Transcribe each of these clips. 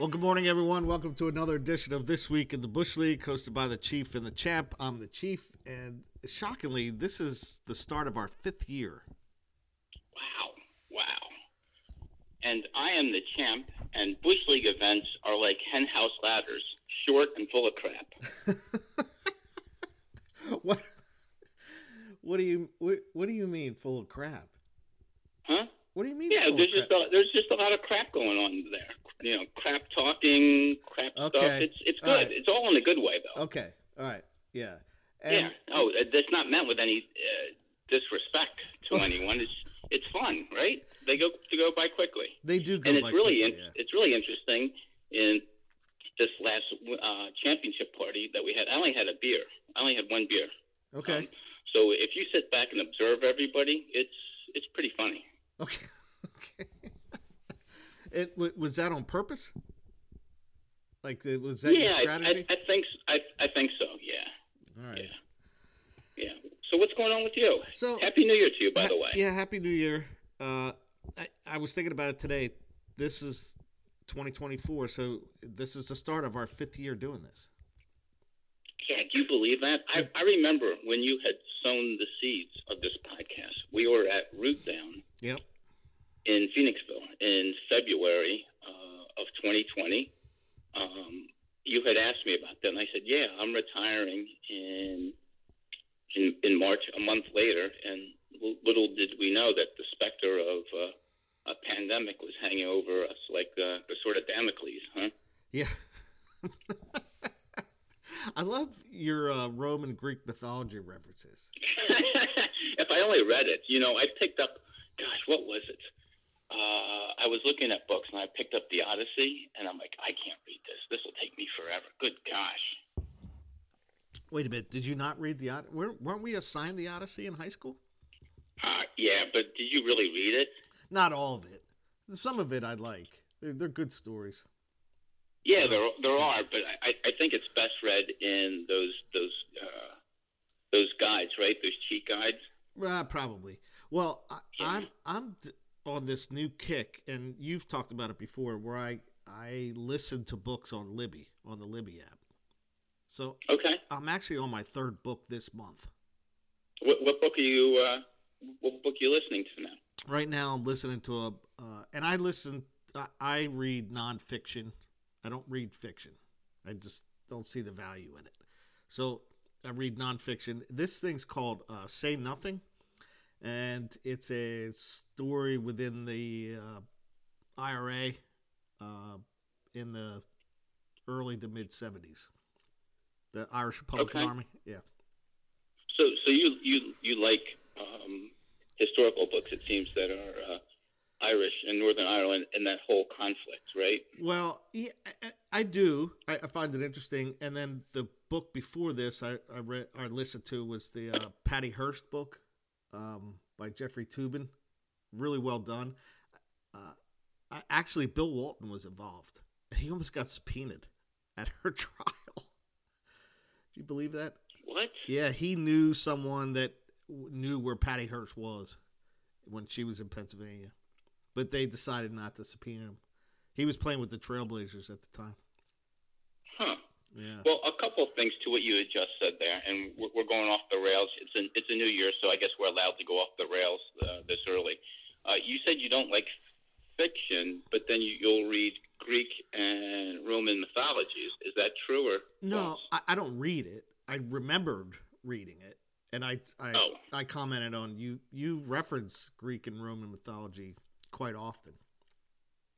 Well, good morning, everyone. Welcome to another edition of This Week in the Bush League, hosted by the Chief and the Champ. I'm the Chief, and shockingly, this is the start of our fifth year. Wow, wow. And I am the champ, and Bush League events are like henhouse ladders, short and full of crap. what? What do you what, what do you mean full of crap? Huh? What do you mean? Yeah, full of there's just crap? a, there's just a lot of crap going on there. You know, crap talking, crap stuff. It's it's good. right. It's all in a good way though. Okay, all right, yeah, and yeah. Oh, that's not meant with any uh, disrespect to anyone. It's it's fun, right? They go to go by quickly. they do go and it's really quickly, in, it's really interesting in this last uh, championship party that we had. I only had a beer. I only had one beer. Okay, Um, so if you sit back and observe everybody, it's it's pretty funny. okay, okay. It wa- was that on purpose? Like, it- was that your yeah, I, I. I think I, I think so. Yeah, all right. yeah, yeah. So what's going on with you? So Happy New Year to you, by Ha- the way. Yeah, happy New Year. Uh, I, I was thinking about it today. This is 2024, so this is the start of our fifth year doing this. Yeah, do you believe that? I, I remember when you had sown the seeds of this podcast. We were at Root Down Yep. In Phoenixville in February uh, of 2020. Um, you had asked me about that, and I said, "Yeah, I'm retiring in in, in March, a month later." And little did we know that the specter of uh, a pandemic was hanging over us, like uh, the sword of Damocles, huh? Yeah. I love your uh, Roman Greek mythology references. if I only read it, you know, I picked up. Gosh, what was it? Uh, I was looking at books and I picked up the Odyssey, and I'm like, I can't read this. This will take me forever. Good gosh. Wait a minute. Did you not read the Odyssey? Weren't we assigned the Odyssey in high school? Uh, yeah, but did you really read it? Not all of it. Some of it I like. They're, they're good stories. Yeah, there there are, but I, I think it's best read in those those uh, those guides, right? Those cheat guides. Uh, probably. Well, I. I'm I'm on this new kick, and you've talked about it before, where I I listen to books on Libby on the Libby app. So Okay. I'm actually on my third book this month. What, what book are you? Uh, what book are you listening to now? Right now, I'm listening to a, uh, and I listen. I, I read nonfiction. I don't read fiction. I just don't see the value in it. So I read nonfiction. This thing's called uh, "Say Nothing," and it's a story within the uh, IRA uh, in the early to mid '70s. The Irish Republican Okay. Army. Yeah. So so you you you like um, historical books? It seems that are. Uh, Irish and Northern Ireland and that whole conflict, right? Well, yeah, I, I do. I, I find it interesting. And then the book before this, I, I read, I listened to was the uh, Patty Hearst book um, by Jeffrey Toobin. Really well done. Uh, actually, Bill Walton was involved. He almost got subpoenaed at her trial. Do you believe that? What? Yeah, he knew someone that knew where Patty Hearst was when she was in Pennsylvania, but they decided not to subpoena him. He was playing with the Trailblazers at the time. Huh. Yeah. Well, a couple of things to what you had just said there, and we're, we're going off the rails. It's a, it's a new year, so I guess we're allowed to go off the rails uh, this early. Uh, you said you don't like fiction, but then you, you'll read Greek and Roman mythologies. Is that true or No. I, I don't read it. I remembered reading it, and I I, Oh. I commented on you. You reference Greek and Roman mythology quite often.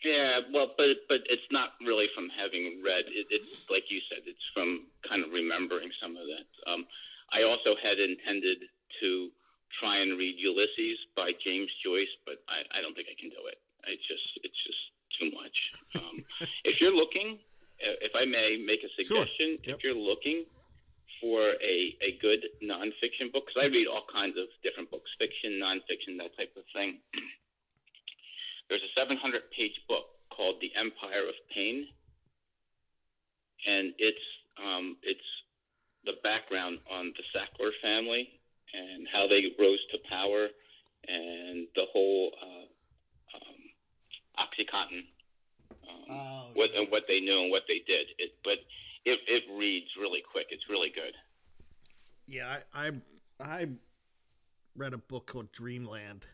Yeah, well, but but it's not really from having read. It, it's like you said, it's from kind of remembering some of that. Um, I also had intended to try and read Ulysses by James Joyce, but I, I don't think I can do it. It's just it's just too much. Um, if you're looking, uh, if I may make a Sure. suggestion, Yep. if you're looking for a, a good nonfiction book, because I read all kinds of different books, fiction, nonfiction, that type of thing. There's a 700 page book called The Empire of Pain, and it's um, it's the background on the Sackler family and how they rose to power and the whole uh, um, OxyContin um, Oh, what yeah. and what they knew and what they did. It, but it it reads really quick. It's really good. Yeah, I, I I read a book called Dreamland.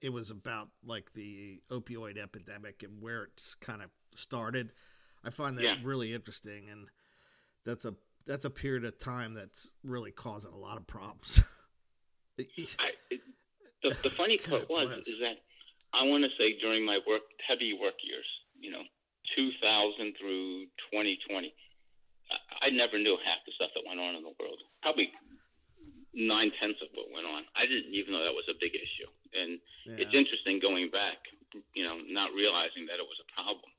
It was about like the opioid epidemic and where it's kind of started. I find that Yeah. really interesting, and that's a that's a period of time that's really causing a lot of problems. I, it, the, the funny part was bless. is that I want to say during my work heavy work years, you know, 2000 through 2020, I, I never knew half the stuff that went on in the world. Probably nine tenths of what went on. I didn't even know that was a big issue, and it's interesting going back, you know, not realizing that it was a problem.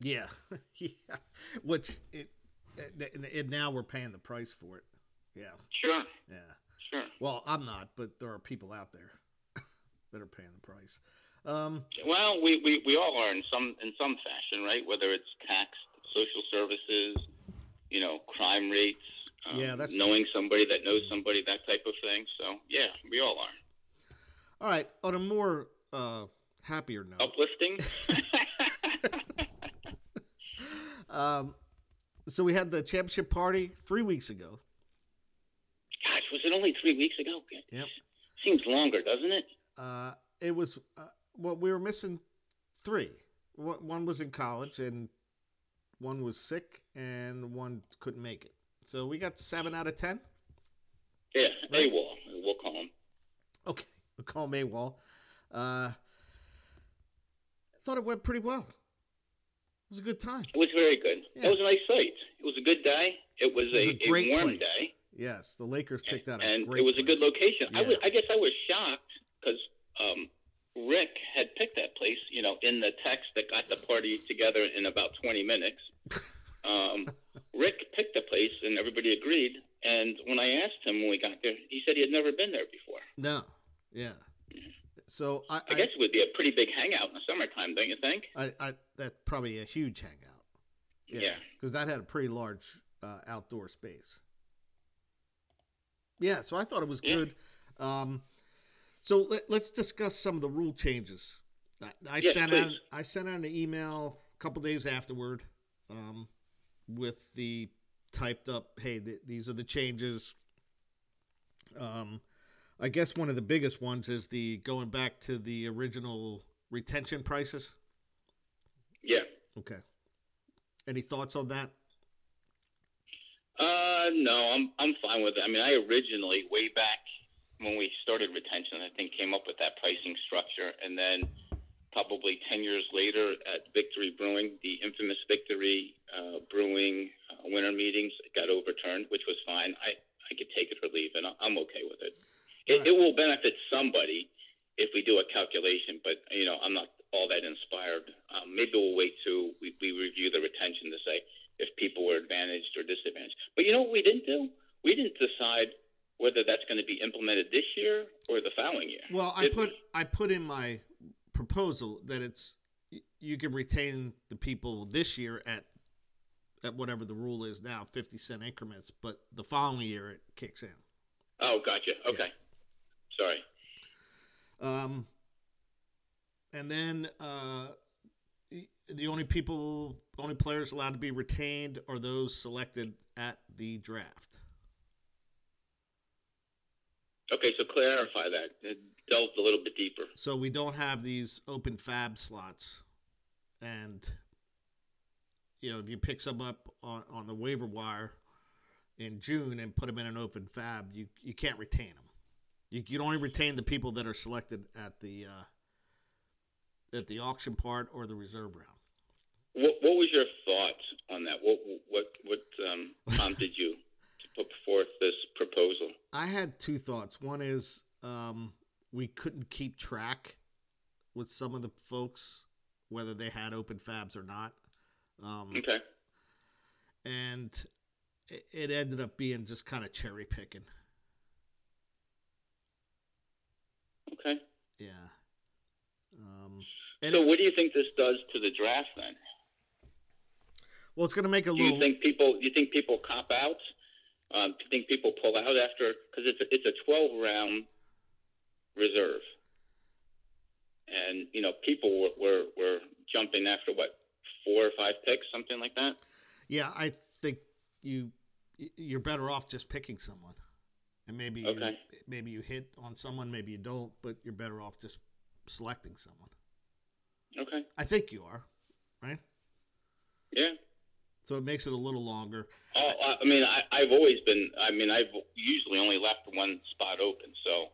yeah, yeah. Which it, it now we're paying the price for it. Yeah, Sure, yeah. sure. Well, I'm not, but there are people out there that are paying the price. Um, Well, we, we, we all are in some in some fashion, right? Whether it's tax, social services, you know, crime rates, um, Yeah, that's- knowing somebody that knows somebody, that type of thing. So yeah, we all are. all right. On a more uh, happier note, Uplifting. um, so we had the championship party three weeks ago. Gosh, was it only three weeks ago? Yep. Seems longer, doesn't it? Uh, it was uh, well, we were missing three. One one was in college, and one was sick, and one couldn't make it. So we got seven out of ten. Yeah, Right. AWOL, we'll call him. Okay, we'll call Maywall. Uh, I thought it went pretty well. It was a good time. It was very good. Yeah. It was a nice site. It was a good day. It was, It was a, a great warm place. day. Yes, the Lakers picked out a and great. it was a good place. location. I, was, I guess I was shocked because um, Rick had picked that place, you know, in the text that got the party together in about 20 minutes. Um, Rick picked the place, and everybody agreed. And when I asked him when we got there, he said he had never been there before. No, yeah. So I, I guess it would be a pretty big hangout in the summertime, don't you think? I, I, that's probably a huge hangout. Yeah. because that had a pretty large uh, outdoor space. Yeah, so I thought it was Yeah. good. Um, so let, let's discuss some of the rule changes. I, I Yes, sent out. I sent out an email a couple days afterward um, with the typed up, "Hey, th- these are the changes." Um, I guess one of the biggest ones is the going back to the original retention prices. Yeah. Okay. Any thoughts on that? Uh, no, I'm I'm fine with it. I mean, I originally, way back when we started retention, I think came up with that pricing structure, and then probably ten years later at Victory Brewing, the infamous Victory uh, Brewing uh, winter meetings got overturned, which was fine. I I could take it or leave, and I- I'm okay with it. It, Right. it will benefit somebody if we do a calculation, but you know, I'm not all that inspired. Um, maybe we'll wait till we, we review the retention to say if people were advantaged or disadvantaged. But you know what we didn't do? We didn't decide whether that's going to be implemented this year or the following year. Well, I put? I put in my proposal that it's you can retain the people this year at at whatever the rule is now, fifty cent increments, but the following year it kicks in. Oh, gotcha. Okay. Sorry. Um, and then uh, the only people, only players allowed to be retained are those selected at the draft. Okay, so clarify that. Uh, Delve a little bit deeper. So we don't have these open fab slots, and you know if you pick some up on, on the waiver wire in June and put them in an open fab, you you can't retain them. You you only retain the people that are selected at the uh, at the auction part or the reserve round. What, what was your thoughts on that? What what what um, prompted you to put forth this proposal? I had two thoughts. One is um, we couldn't keep track with some of the folks whether they had open fabs or not. Um, Okay. and it, it ended up being just kind of cherry picking. Okay. Yeah. Um, So, it- what do you think this does to the draft then? well, it's going to make a Do little. you think people? You think people cop out? Um, do you think people pull out after? Because it's a, it's a twelve round reserve, and you know people were, were were jump in after what four or five picks, something like that. Yeah, I think you you're better off just picking someone, and maybe you, maybe you hit on someone, maybe you don't, but you're better off just selecting someone. Okay. I think you are, right? Yeah. So it makes it a little longer. Oh, I I mean, I, I've always been. I mean, I've usually only left one spot open, so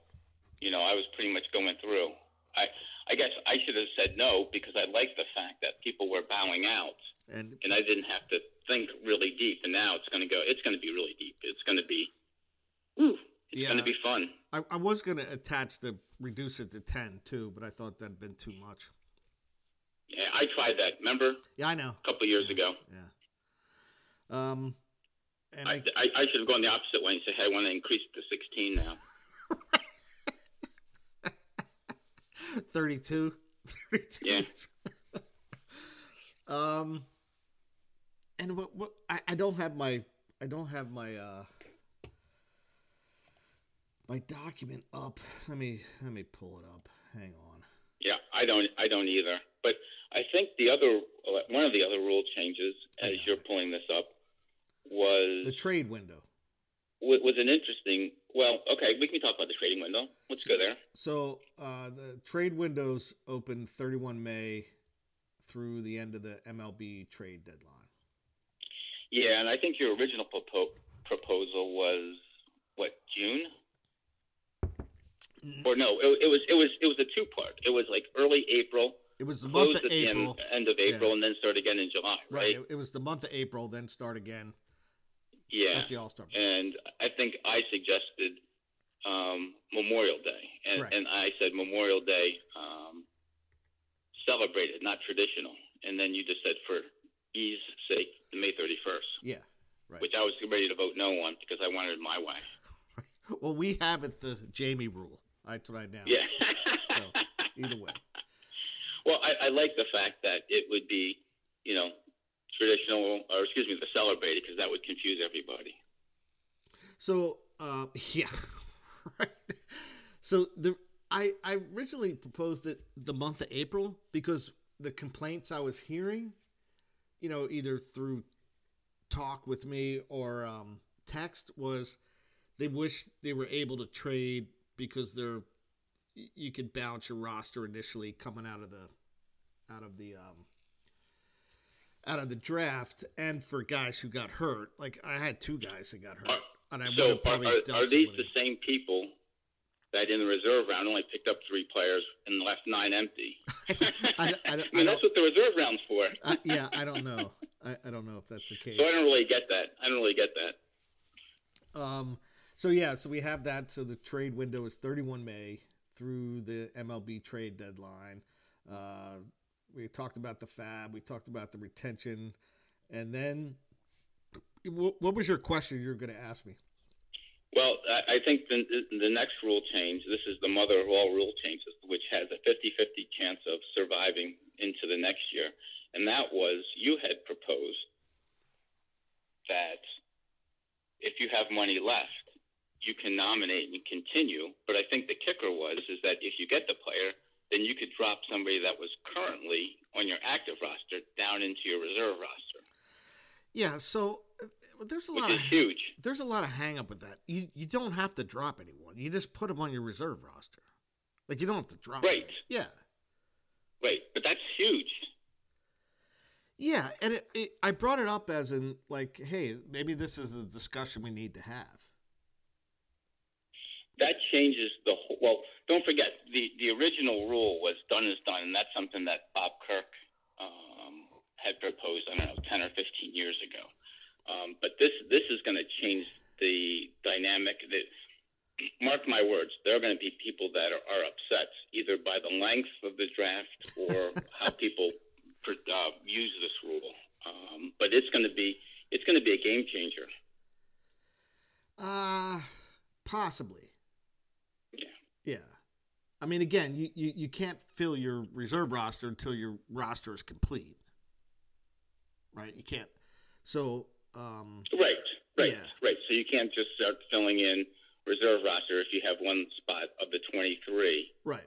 you know, I was pretty much going through. I, I guess I should have said no because I liked the fact that people were bowing out, And and I didn't have to think really deep. And now it's going to go. It's going to be really deep. It's going to be. Woo, it's Yeah. going to be fun. I, I was going to attach the reduce it to ten too, but I thought that'd been too much. Yeah, I tried that. Remember Yeah, I know. a couple of years ago. Yeah. Um, and I, I, I, I should have gone the opposite way and said, "Hey, I want to increase it to 16 now." 32. 32. Yeah. um, and what, what I, I don't have my I don't have my uh my document up. Let me let me pull it up. Hang on. Yeah, I don't. I don't either. But I think the other one of the other rule changes, as you're pulling this up, was The trade window. Wa- was an interesting. Well, okay, we can talk about the trading window. Let's go there. So uh, the trade windows open 31 May through the end of the MLB trade deadline. Yeah, and I think your original propo- proposal was what June, or no? It, it was it was it was a two part. It was like early April, It was the month of April. end, end of April, Yeah. and then start again in July. Right. Right? It, it was the month of April, then start again Yeah. at the All Star. and I think I suggested um, Memorial Day, and, and I said Memorial Day um, celebrated, not traditional. And then you just said for ease sake, May 31st, Yeah. Right. which I was ready to vote no on because I wanted my way. Well, we have it the Jamie rule. That's what I now. Yeah. So either way. well, I, I like the fact that it would be, you know, traditional, or excuse me, the celebrated, because that would confuse everybody. So uh, yeah. So the I I originally proposed it the month of April because the complaints I was hearing, you know, either through talk with me or um, text was they wish they were able to trade because they're you could bounce your roster initially coming out of the out of the um out of the draft and for guys who got hurt like i had two guys that got hurt Are- and i would have probably are, are these the same people that in the reserve round only picked up three players and left nine empty? I, I, I I mean, that's what the reserve round's for. I, yeah i don't know I, I don't know if that's the case So I don't really get that. I don't really get that. Um, so yeah, so we have that. So the trade window is 31 May through the MLB trade deadline. Uh, we talked about the fab. We talked about the retention, and then what, was your question you're going to ask me? Well, I, I think the, the next rule change, this is the mother of all rule changes, which has a 50 50 chance of surviving into the next year. And that was you had proposed that if you have money left, you can nominate and continue. But I think the kicker was is that if you get the player, then you could drop somebody that was currently on your active roster down into your reserve roster, Yeah, so uh, there's a which lot of huge. there's a lot of hang up with that. You you don't have to drop anyone. You just put them on your reserve roster. Like you don't have to drop. Right. them. Yeah. Right. But that's huge. Yeah, and it, it, I brought it up as in like, hey, maybe this is a discussion we need to have. That changes the whole. Well, don't forget the the original rule was done is done, and that's something that Bob Kirk um, had proposed. I don't know, ten or fifteen years ago. Um, but this this is going to change the dynamic. That mark my words, there are going to be people that are, are upset either by the length of the draft or how people pr- uh, use this rule. Um, but it's going to be it's going to be a game changer. Uh possibly. Yeah. I mean, again, you, you, you can't fill your reserve roster until your roster is complete. Right? You can't. So, um, Right, right, Yeah. right. So you can't just start filling in reserve roster if you have one spot of the 23 right.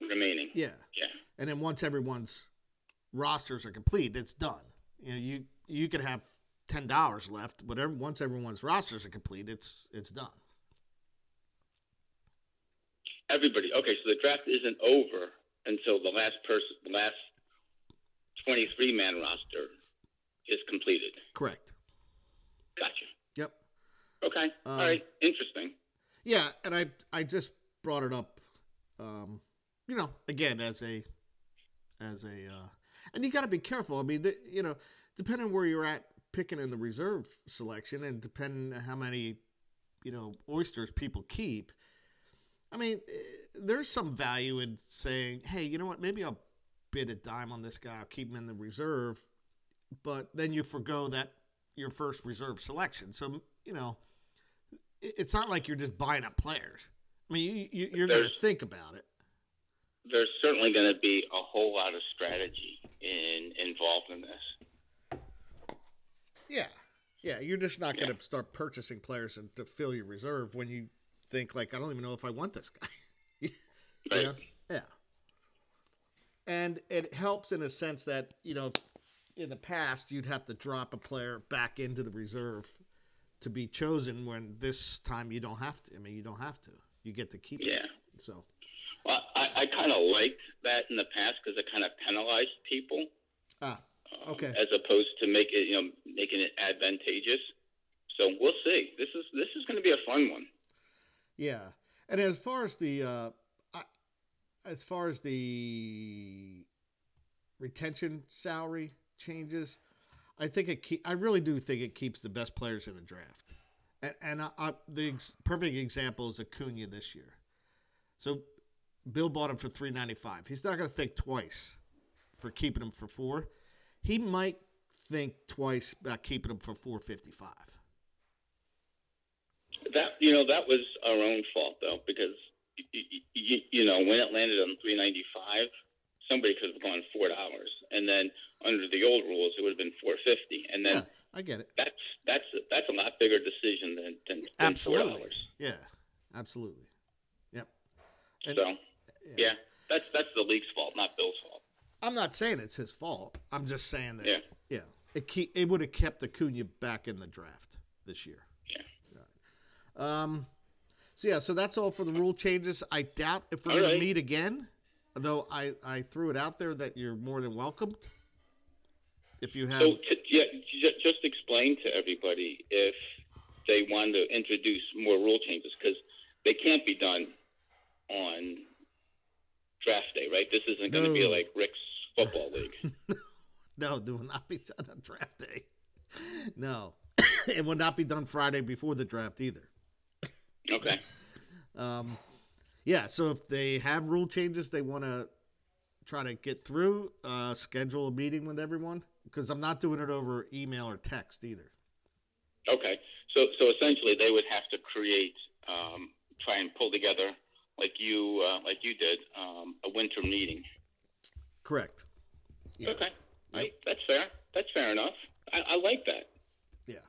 remaining. Yeah. Yeah, And then once everyone's rosters are complete, it's done. You know, you you could have ten dollars left, whatever. Once everyone's rosters are complete, it's it's done. Everybody. Okay, so the draft isn't over until the last person, the last twenty-three man roster is completed. Correct. Gotcha. Yep. Okay. Um, All right. Interesting. Yeah, and I I just brought it up, um, you know, again as a as a uh, and you got to be careful. I mean, the, you know, depending where you're at picking in the reserve selection, and depending on how many you know oysters people keep. I mean, eh, there's some value in saying, hey, you know what? Maybe I'll bid a dime on this guy. I'll keep him in the reserve, but then you forego that your first reserve selection. So you know, it's not like you're just buying up players. I mean, you, you, you're going to think about it. There's certainly going to be a whole lot of strategy in involved in this. Yeah, yeah. You're just not going to start purchasing players and to fill your reserve when you think like, I don't even know if I want this guy. Right. know? Yeah. And it helps in a sense that you know, in the past you'd have to drop a player back into the reserve to be chosen. When this time you don't have to. I mean, you don't have to. You get to keep it. Yeah. So Well, I, I kind of liked that in the past because it kind of penalized people. ah, um, Okay. As opposed to make it, you know, making it advantageous. So we'll see. This is this is going to be a fun one. Yeah, and as far as the uh, I, as far as the retention salary changes, I think it. Keep, I really do think it keeps the best players in the draft, and, and I, I, the ex- perfect example is Acuna this year. So, Bill bought him for three ninety five. He's not going to think twice for keeping him for four. He might think twice about keeping him for four fifty five. That you know that was our own fault though because you, you, you know when it landed on 395, somebody could have gone four dollars, and then under the old rules it would have been 450, and then Yeah, I get it. that's that's that's a lot bigger decision than than, than four Absolutely. dollars. Yeah, absolutely. Yep. And- So yeah, that's that's the league's fault, not Bill's fault. I'm not saying it's his fault. I'm just saying that Yeah. yeah, it keep, it would have kept Acuna back in the draft this year. Um. So yeah, so that's all for the rule changes. I doubt if we're All going right. to meet again, though. I I threw it out there that you're more than welcome. If you have, So t- yeah, j- just explain to everybody if they want to introduce more rule changes because they can't be done on draft day, right? This isn't going to be like Rick's football league. no, it will not be done on draft day. No, it will not be done Friday before the draft either. Okay. Um, yeah, so if they have rule changes they want to try to get through, uh, schedule a meeting with everyone because I'm not doing it over email or text either. Okay. So so essentially, they would have to create, um, try and pull together, like you uh, like you did, um, a winter meeting. Correct. Yeah. Okay. Right. That's fair. That's fair enough. I, I like that. Yeah.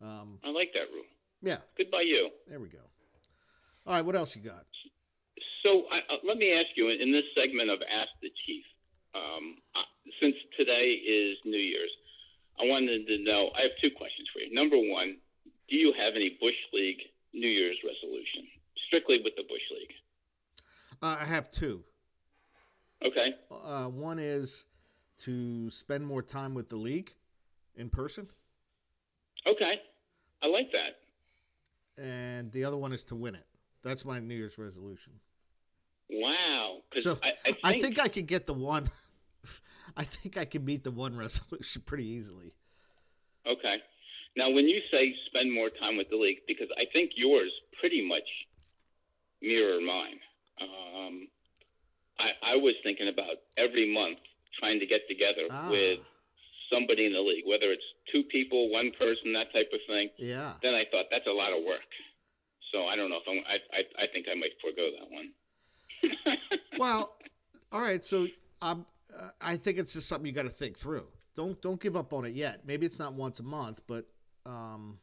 Um, I like that rule. Yeah. Good by you. There we go. All right. What else you got? So I, uh, let me ask you in, this segment of Ask the Chief, um, uh, since today is New Year's, I wanted to know. I have two questions for you. Number one, do you have any Bush League New Year's resolution, strictly with the Bush League? Uh, I have two. Okay. Uh, one is to spend more time with the league in person, Okay. I like that. And the other one is to win it. That's my New Year's resolution. Wow. So I, I, think, I think I could get the one. I think I could meet the one resolution pretty easily. Okay. Now, when you say spend more time with the league, because I think yours pretty much mirror mine. Um, I, I was thinking about every month trying to get together Ah. with somebody in the league, whether it's two people, one person, that type of thing. Yeah. Then I thought that's a lot of work. So I don't know if I'm. I I, I think I might forego that one. Well, all right. So um, uh, I think it's just something you got to think through. Don't don't give up on it yet. Maybe it's not once a month, but um,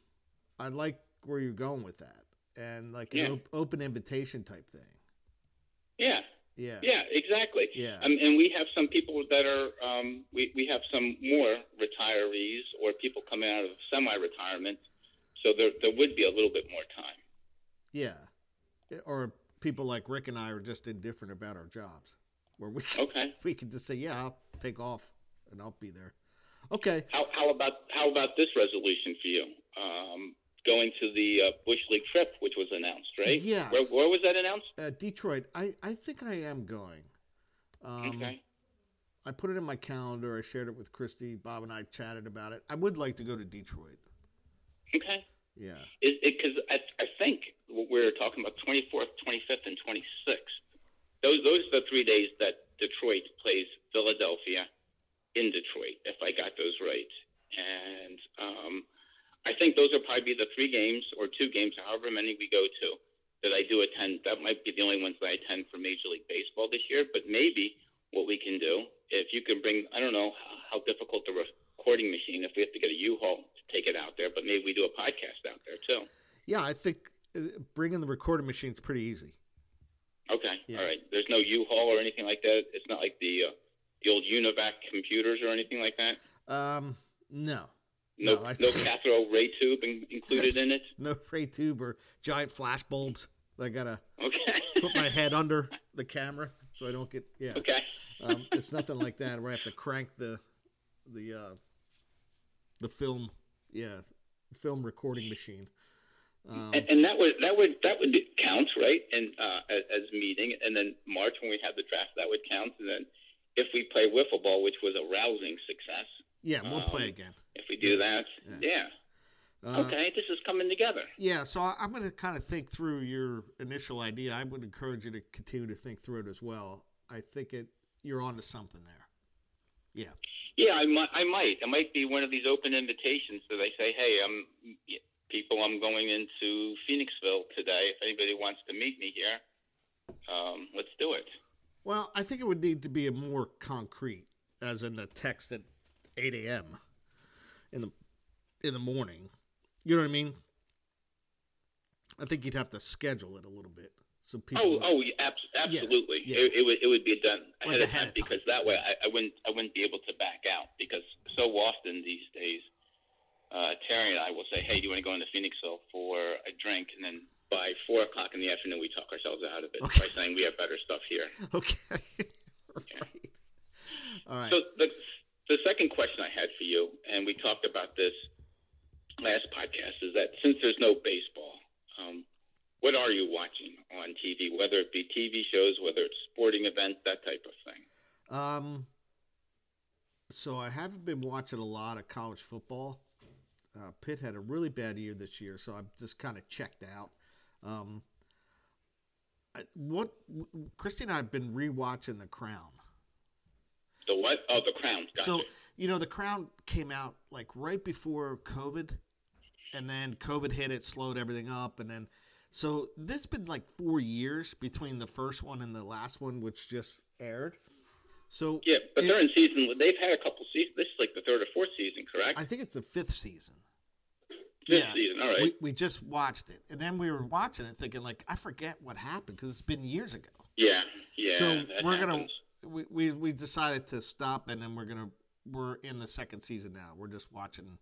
I like where you're going with that, and like an op- open invitation type thing. Yeah. Yeah. Yeah, exactly. Yeah. Um, and we have some people that are, um, we, we have some more retirees or people coming out of semi-retirement. So there, there would be a little bit more time. Yeah. Or people like Rick and I are just indifferent about our jobs, where we can, Okay. we can just say, yeah, I'll take off and I'll be there. Okay. How, how about how about this resolution for you? Going to the uh, Bush League trip, which was announced, right? Yes. Where, where was that announced? Uh, Detroit, I, I think I am going. Um, okay. I put it in my calendar. I shared it with Christy. Bob and I chatted about it. I would like to go to Detroit. Okay. Yeah. Because I, I think we're talking about 24th, 25th, and 26th. Those those are the three days that Detroit plays Philadelphia in Detroit, if I got those right. And um, I think those will probably be the three games or two games, however many we go to, that I do attend. That might be the only ones that I attend for Major League Baseball this year. But maybe what we can do, if you can bring, I don't know how difficult the recording machine, if we have to get a U-Haul to take it out there, but maybe we do a podcast out there too. Yeah, I think uh, bringing the recording machine is pretty easy. Okay. Yeah. All right. There's no U-Haul or anything like that. It's not like the uh, the old Univac computers or anything like that. Um, no. No, No, no cathode ray tube in, included in it. No ray tube or giant flash bulbs. I gotta Okay. put my head under the camera so I don't get yeah. okay. Um, it's nothing like that where I have to crank the the uh, the film yeah film recording machine. Um, And, and that would that would that would count, right? And uh, as, as meeting, and then March when we have the draft, that would count. And then if we play wiffle ball, which was a rousing success, yeah, we'll play um, again. If we do that, Yeah. Uh, Okay, this is coming together. Yeah, so I- I'm going to kind of think through your initial idea. I would encourage you to continue to think through it as well. I think it you're onto something there. Yeah. Yeah, I might. I might. It might be one of these open invitations that I say, "Hey, I'm people. I'm going into Phoenixville today. If anybody wants to meet me here, um, let's do it." Well, I think it would need to be a more concrete, as in the text at 8 a.m. in the in the morning. You know what I mean? I think you'd have to schedule it a little bit so people. Oh, oh, yeah, abs- absolutely. yeah. It, it would it would be done Like ahead of ahead time of time. because that way I, I wouldn't I wouldn't be able to back out because so often these days, uh, Terry and I will say, "Hey, do you want to go into Phoenixville for a drink?" And then by four o'clock in the afternoon, we talk ourselves out of it Okay. by saying we have better stuff here. Okay. right. All right. So the the second question I had for you, and we talked about this last podcast, is that since there's no baseball, um, what are you watching on TV? Whether it be TV shows, whether it's sporting events, that type of thing. Um, so I haven't been watching a lot of college football. Uh, Pitt had a really bad year this year, so I'm just kind of checked out. Um, what Christy and I have been rewatching The Crown. The what? Oh, the Crown. Gotcha. So you know, The Crown came out like right before COVID, and then COVID hit it, slowed everything up, and then so there's been like four years between the first one and the last one, which just aired. So yeah, but it- they're in season. They've had a couple seasons. This is like the third or fourth season, correct? I think it's the fifth season. Fifth yeah. season. All right. We, we just watched it, and then we were watching it, thinking like, I forget what happened because it's been years ago. yeah. Yeah. so we're happens. gonna we, we we decided to stop, and then we're gonna we're in the second season now. We're just watching,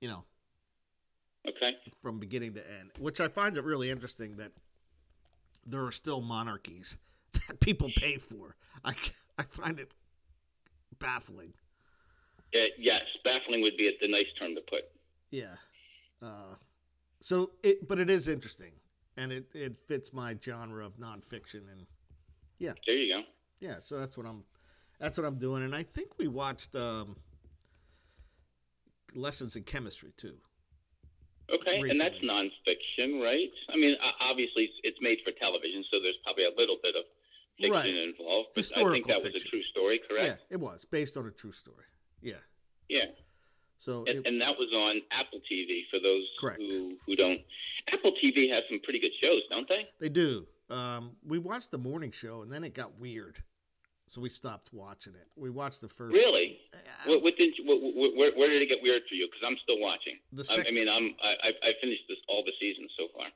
you know, Okay. from beginning to end, which I find it really interesting that there are still monarchies that people pay for. I I find it baffling. Yeah, yes, baffling would be the nice term to put. Yeah. Uh, so it, but it is interesting, and it, it fits my genre of nonfiction, and yeah. There you go. Yeah, so that's what I'm, that's what I'm doing, and I think we watched um, lessons in chemistry too. Okay, and that's nonfiction, right? I mean, obviously it's- made for television, so there's probably a little bit of fiction Right. involved. But I think that was a true story, correct? Yeah, it was based on a true story. Yeah. Yeah. So And, it, and that was on Apple TV for those Correct. who who don't. Apple TV has some pretty good shows, don't they? they do. Um, we watched the morning show, and then it got weird, so we stopped watching it. We watched the first. Really? Uh, What, what did you, what, what, where, where did it get weird for you? Because I'm still watching. the I, I mean, I'm I, I finished this all the seasons so far.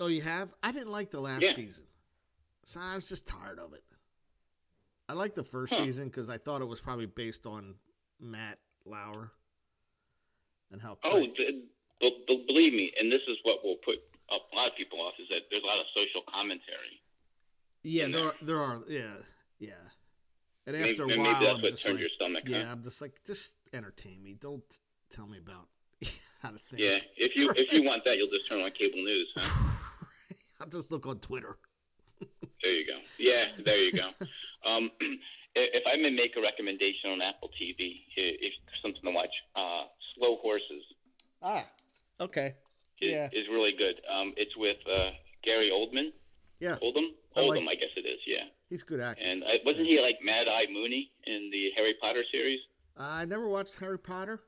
oh, you have? I didn't like the last Yeah. season, so I was just tired of it. I like the first Huh. season because I thought it was probably based on Matt Lauer and how. Oh, cra- d- b- b- believe me, and this is what will put a lot of people off is that there's a lot of social commentary. yeah, there there. are, there are, yeah, yeah. And Maybe, after a maybe while, that's I'm what turned like, your stomach. yeah, Huh? I'm just like, just entertain me. Don't tell me about how to think. Yeah. If you if you want that, you'll just turn on cable news. Huh? I'll just look on Twitter. There you go. Yeah, there you go. Um, if I may make a recommendation on Apple TV, if something to watch, uh, Slow Horses Ah, okay. is, Yeah. is really good. Um, it's with uh, Gary Oldman. Yeah, Oldham. I like- Oldham, I guess it is. Yeah. he's a good actor. And uh, wasn't he like Mad Eye Mooney in the Harry Potter series? I never watched Harry Potter.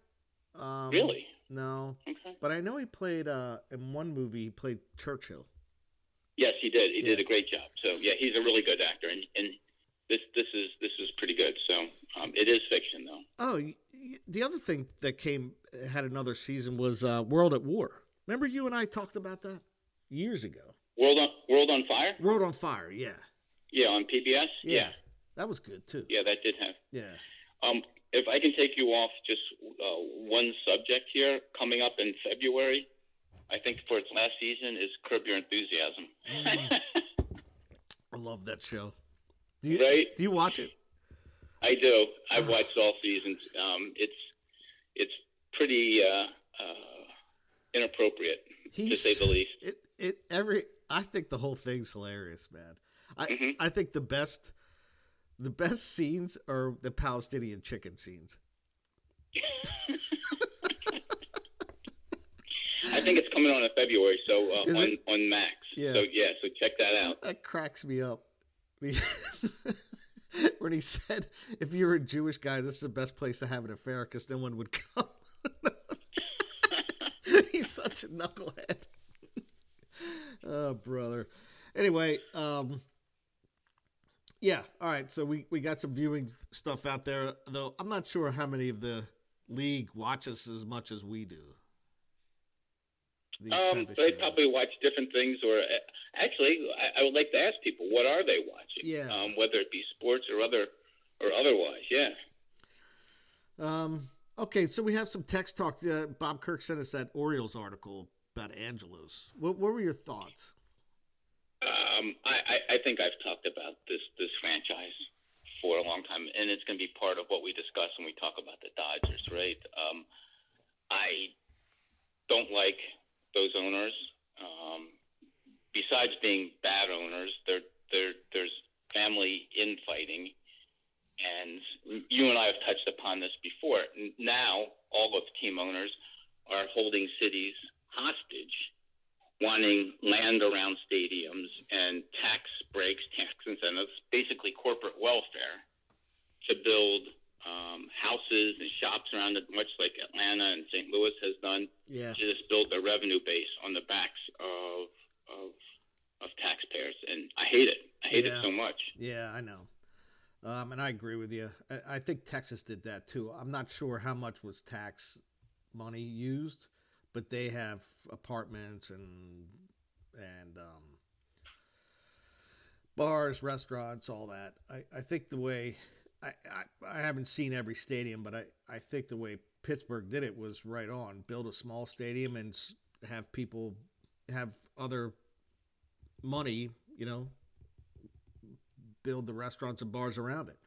Um, Really? No, Okay. but I know he played uh, in one movie. He played Churchill. Yes, he did. He did a great job. So yeah, he's a really good actor, and and this this is this is pretty good. So um, it is fiction though. Oh, y- y- the other thing that came had another season was uh, World at War. Remember you and I talked about that years ago. World on World on Fire. World on Fire. Yeah, Yeah, on PBS. yeah, that was good too. yeah, that did have. Yeah. Um, if I can take you off just uh, one subject here, coming up in February, I think for its last season is Curb Your Enthusiasm. I love that show. Do you Right? do you watch it? I do. I've watched all seasons. Um, it's it's pretty uh, uh, inappropriate to say the least. It it every I think the whole thing's hilarious, man. I Mhm. I think the best the best scenes are the Palestinian chicken scenes. I think it's coming on in February, so uh, on it? on Max. Yeah. So yeah, so check that out. That cracks me up. when he said, "If you were a Jewish guy, this is the best place to have an affair because no one would come." He's such a knucklehead. Oh, brother. Anyway, um, yeah. All right. So we we got some viewing stuff out there, though. I'm not sure how many of the league watches as much as we do. Um, they shows. probably watch different things, or uh, actually, I, I would like to ask people what are they watching? Yeah. Um, whether it be sports or other or otherwise. Yeah. Um, okay, so we have some text talk. Uh, Bob Kirk sent us that Orioles article about Angelos. What, what were your thoughts? Um, I, I, I think I've talked about this this franchise for a long time, and it's going to be part of what we discuss when we talk about the Dodgers, right? Um, I don't like those owners. Um, besides being bad owners, there there there's family infighting, and you and I have touched upon this before. Now, all of the team owners are holding cities hostage wanting land around stadiums and tax breaks, tax incentives, basically corporate welfare to build um, houses and shops around it, much like Atlanta and St. Louis has done, Yeah, to just build their revenue base on the backs of of, of taxpayers. And I hate it. I hate Yeah. it so much. yeah, I know. Um, and I agree with you. I, I think Texas did that too. I'm not sure how much was tax money used, but they have apartments and and um, bars, restaurants, all that. I, I think the way I, I I haven't seen every stadium, but I, I think the way Pittsburgh did it was right on. Build a small stadium and have people have other money, you know, build the restaurants and bars around it.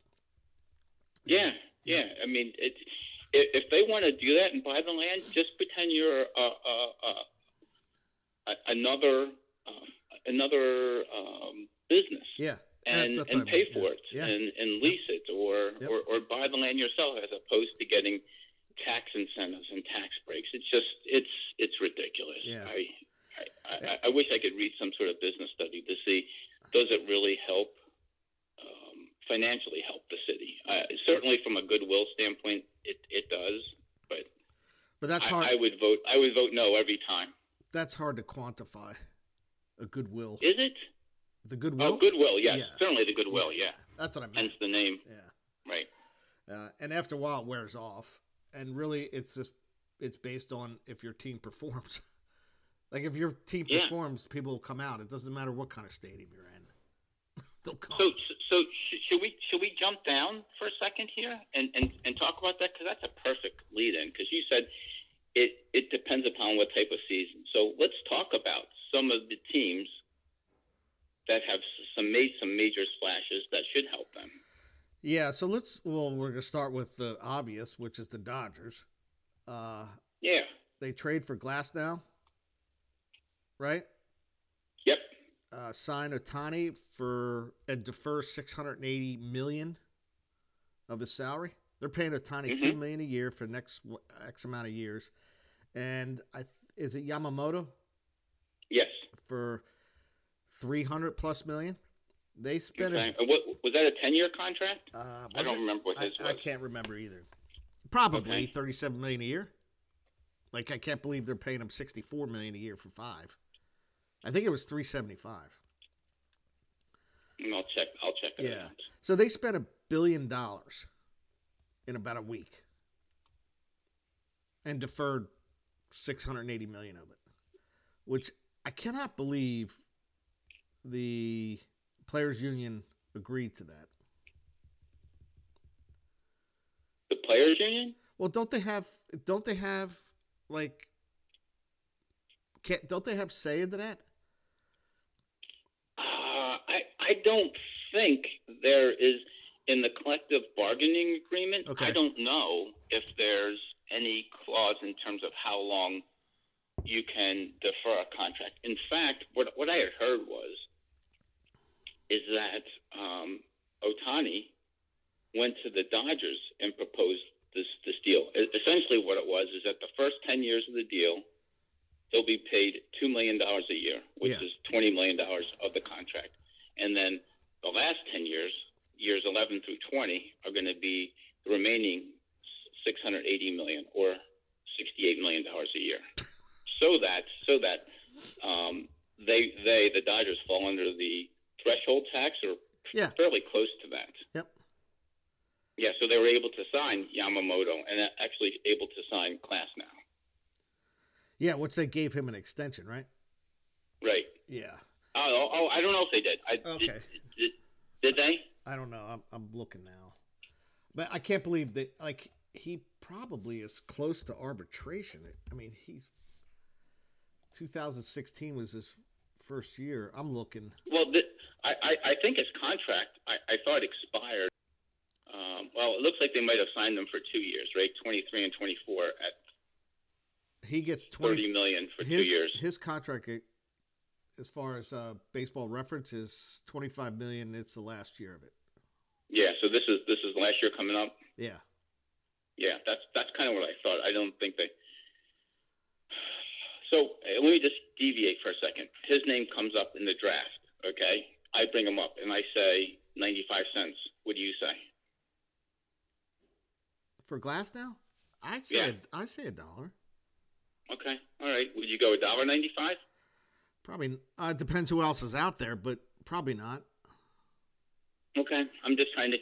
Yeah, yeah. I mean, it's if, if they want to do that and buy the land, just pretend you're a- another uh, another um, business Yeah. and and I pay mean. for it Yeah. and, and lease it or, Yep. or or buy the land yourself as opposed to getting tax incentives and tax breaks. It's just it's it's ridiculous. Yeah. I, I, I, I wish I could read some sort of business study to see does it really help financially help the city. Uh, certainly, from a goodwill standpoint, it, it does. But But that's I, hard. I would vote. I would vote no every time. that's hard to quantify. A goodwill. Is it? the goodwill. Oh, goodwill. Yes, Yeah. certainly the goodwill. Yeah, That's what I meant. hence the name. Yeah. Right. Uh, and after a while, it wears off. And really, it's just it's based on if your team performs. like if your team Yeah. performs, people will come out. It doesn't matter what kind of stadium you're in. They'll come. So, so should we should we jump down for a second here and and, and talk about that because that's a perfect lead in because you said it it depends upon what type of season. So let's talk about some of the teams that have some made some major splashes that should help them. yeah, so let's. Well, we're gonna start with the obvious, which is the Dodgers. Uh, Yeah. they trade for Glasnow, right? Yep. Uh, sign Ohtani for and defer six hundred and eighty million of his salary. They're paying Ohtani two Mhm. million a year for next x amount of years, and I th- is it Yamamoto Yes. for three hundred plus million. They spent Okay. it. Uh, what, was that a ten year contract? Uh, I don't it? remember what I, his I was. can't remember either. Probably Okay. thirty-seven million a year. Like I can't believe they're paying him sixty-four million a year for five. I think it was three seventy-five. And I'll check. I'll check that Yeah. out. So they spent a billion dollars in about a week, and deferred six hundred eighty million of it, which I cannot believe the players' union agreed to that. The players' union. Well, don't they have? Don't they have like? Can't, don't they have say into that? Uh, I don't think there is in the collective bargaining agreement. Okay. I don't know if there's any clause in terms of how long you can defer a contract. In fact, what what I had heard was is that um, Ohtani went to the Dodgers and proposed this this deal. Essentially, what it was is that the first ten years of the deal, he'll be paid two million dollars a year, which Yeah. is twenty million dollars of the contract, and then the last ten years, years eleven through twenty, are going to be the remaining six hundred eighty million or sixty-eight million dollars a year, so that so that um, they they the Dodgers fall under the threshold tax or Yeah. fairly close to that. Yep. Yeah, so they were able to sign Yamamoto and actually able to sign Class now. Yeah, which they gave him an extension, right? Right. Yeah. Oh, oh, I don't know if they did. I, Okay. Did, did, did they? I don't know. I'm I'm looking now, but I can't believe that. Like he probably is close to arbitration. I mean, he's 2016 was his first year. I'm looking. Well, the, I, I, I think his contract, I, I thought expired. Um, well, it looks like they might have signed them for two years, right? 23 and 24 at He gets 20 30 million for his, two years. His contract, as far as uh, baseball reference, is 25 million. It's the last year of it. Yeah, so this is this is last year coming up. Yeah. Yeah, that's that's kind of what I thought. I don't think they. So uh, let me just deviate for a second. His name comes up in the draft. Okay, I bring him up and I say ninety-five cents. What do you say? For Glasnow, I say Yeah. I say a dollar. Okay, all right. Would you go a dollar ninety-five? Probably uh, it depends who else is out there, but probably not. Okay, I'm just trying to.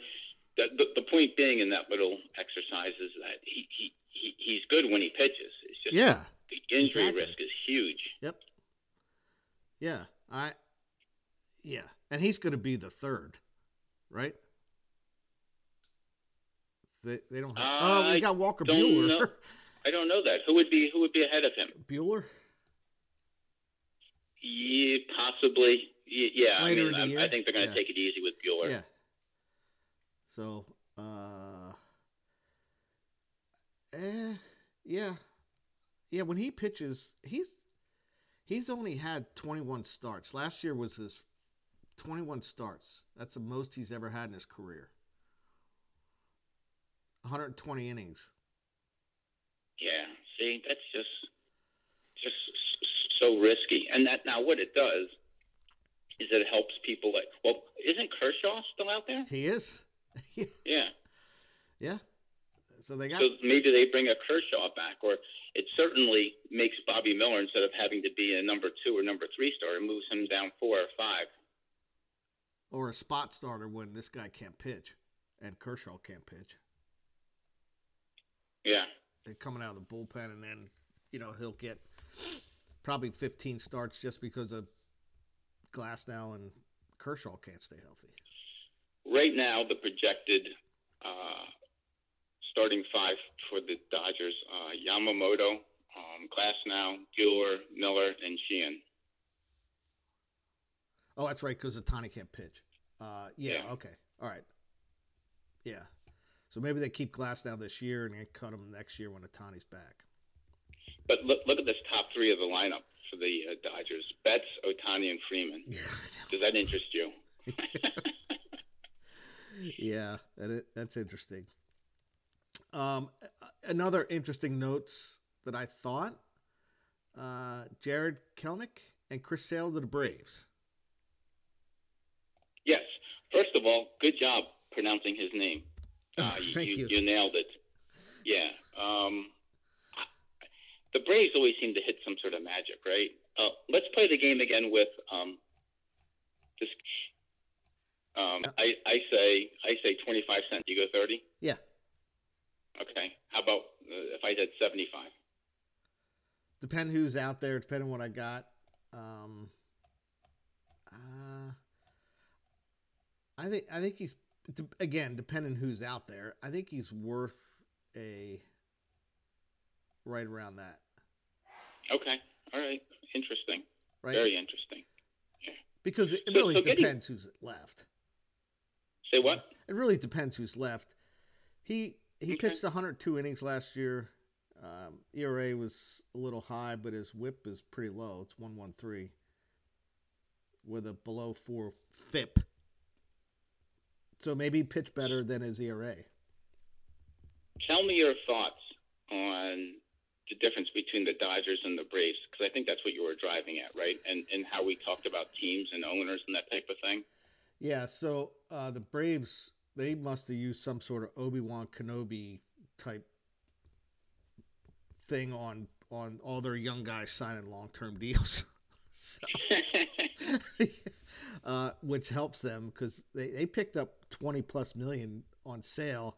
The, the, the point being in that little exercise is that he, he, he he's good when he pitches. It's just Yeah. the injury exactly. risk is huge. Yep. Yeah. I. Yeah, and he's going to be the third, right? They, they don't have. oh, we got Walker Buehler. know. I don't know that. Who would be who would be ahead of him? Buehler. Yeah, possibly. Yeah, Later I in mean, the I, year? I think they're going to Yeah. take it easy with Buehler. Yeah. So, uh, eh, yeah, yeah. When he pitches, he's he's only had 21 starts. Last year was his 21 starts. That's the most he's ever had in his career. 120 innings. Yeah. See, that's just just so risky. And that now what it does is it helps people like well, isn't Kershaw still out there? He is. Yeah. yeah. So they got So maybe they bring a Kershaw back, or it certainly makes Bobby Miller instead of having to be a number two or number three starter, moves him down four or five. or a spot starter when this guy can't pitch, and Kershaw can't pitch. Yeah. They're coming out of the bullpen, and then you know he'll get probably 15 starts just because of Glasnow and Kershaw can't stay healthy. right now, the projected uh, starting five for the Dodgers: uh, Yamamoto, um, Glasnow, Buehler, Miller, and Sheehan. Oh, that's right, because Ohtani can't pitch. Uh, yeah, Yeah. Okay. All right. Yeah. So maybe they keep Glasnow this year and they cut him next year when Ohtani's back. But look, look at this top three of the lineup for the uh, Dodgers: Betts, Ohtani, and Freeman. Yeah. Does that interest you? yeah, that that's interesting. Um, another interesting notes that I thought: uh, Jarred Kelenic and Chris Sale to the Braves. Yes. First of all, good job pronouncing his name. Uh, Oh, thank you. you. nailed it. Yeah. Um, the Braves always seem to hit some sort of magic, right? Uh, let's play the game again with um, this. Um, I, I say I say twenty five cents. You go thirty. Yeah. Okay. How about uh, if I said seventy five? Depend who's out there. Depending what I got. Um, uh, I think I think he's again depending who's out there. I think he's worth a right around that. Okay. All right. Interesting. Right. Very interesting. Yeah. because it So- really so getting- depends who's left. Say what? It really depends who's left. He he Okay. pitched 102 innings last year. Um, ERA was a little high, but his WHIP is pretty low. It's 113 with a below four FIP. So maybe pitch better than his ERA. Tell me your thoughts on the difference between the Dodgers and the Braves, because I think that's what you were driving at, right? And and how we talked about teams and owners and that type of thing. Yeah, so uh, the Braves they must have used some sort of Obi Wan Kenobi type thing on on all their young guys signing long term deals. Uh, which helps them because they, they picked up 20 plus million on Sale.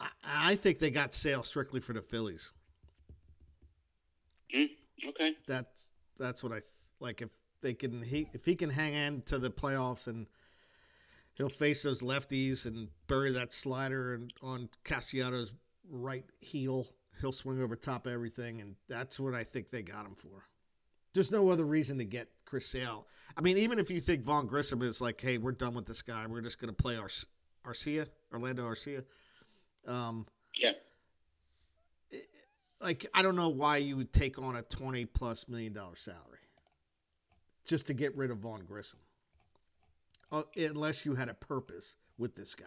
I, I think they got Sale strictly for the Phillies. Okay. That's that's what I like. If they can, he if he can hang on to the playoffs and he'll face those lefties and bury that slider and on Castellanos' right heel, he'll swing over top of everything, and that's what I think they got him for. There's no other reason to get Chris Sale. I mean, even if you think Vaughn Grissom is like, hey, we're done with this guy, we're just going to play Ar- Arcia, Orlando Arcia. Um, Yeah. Like I don't know why you would take on a twenty plus million dollar salary just to get rid of Vaughn Grissom, uh, unless you had a purpose with this guy.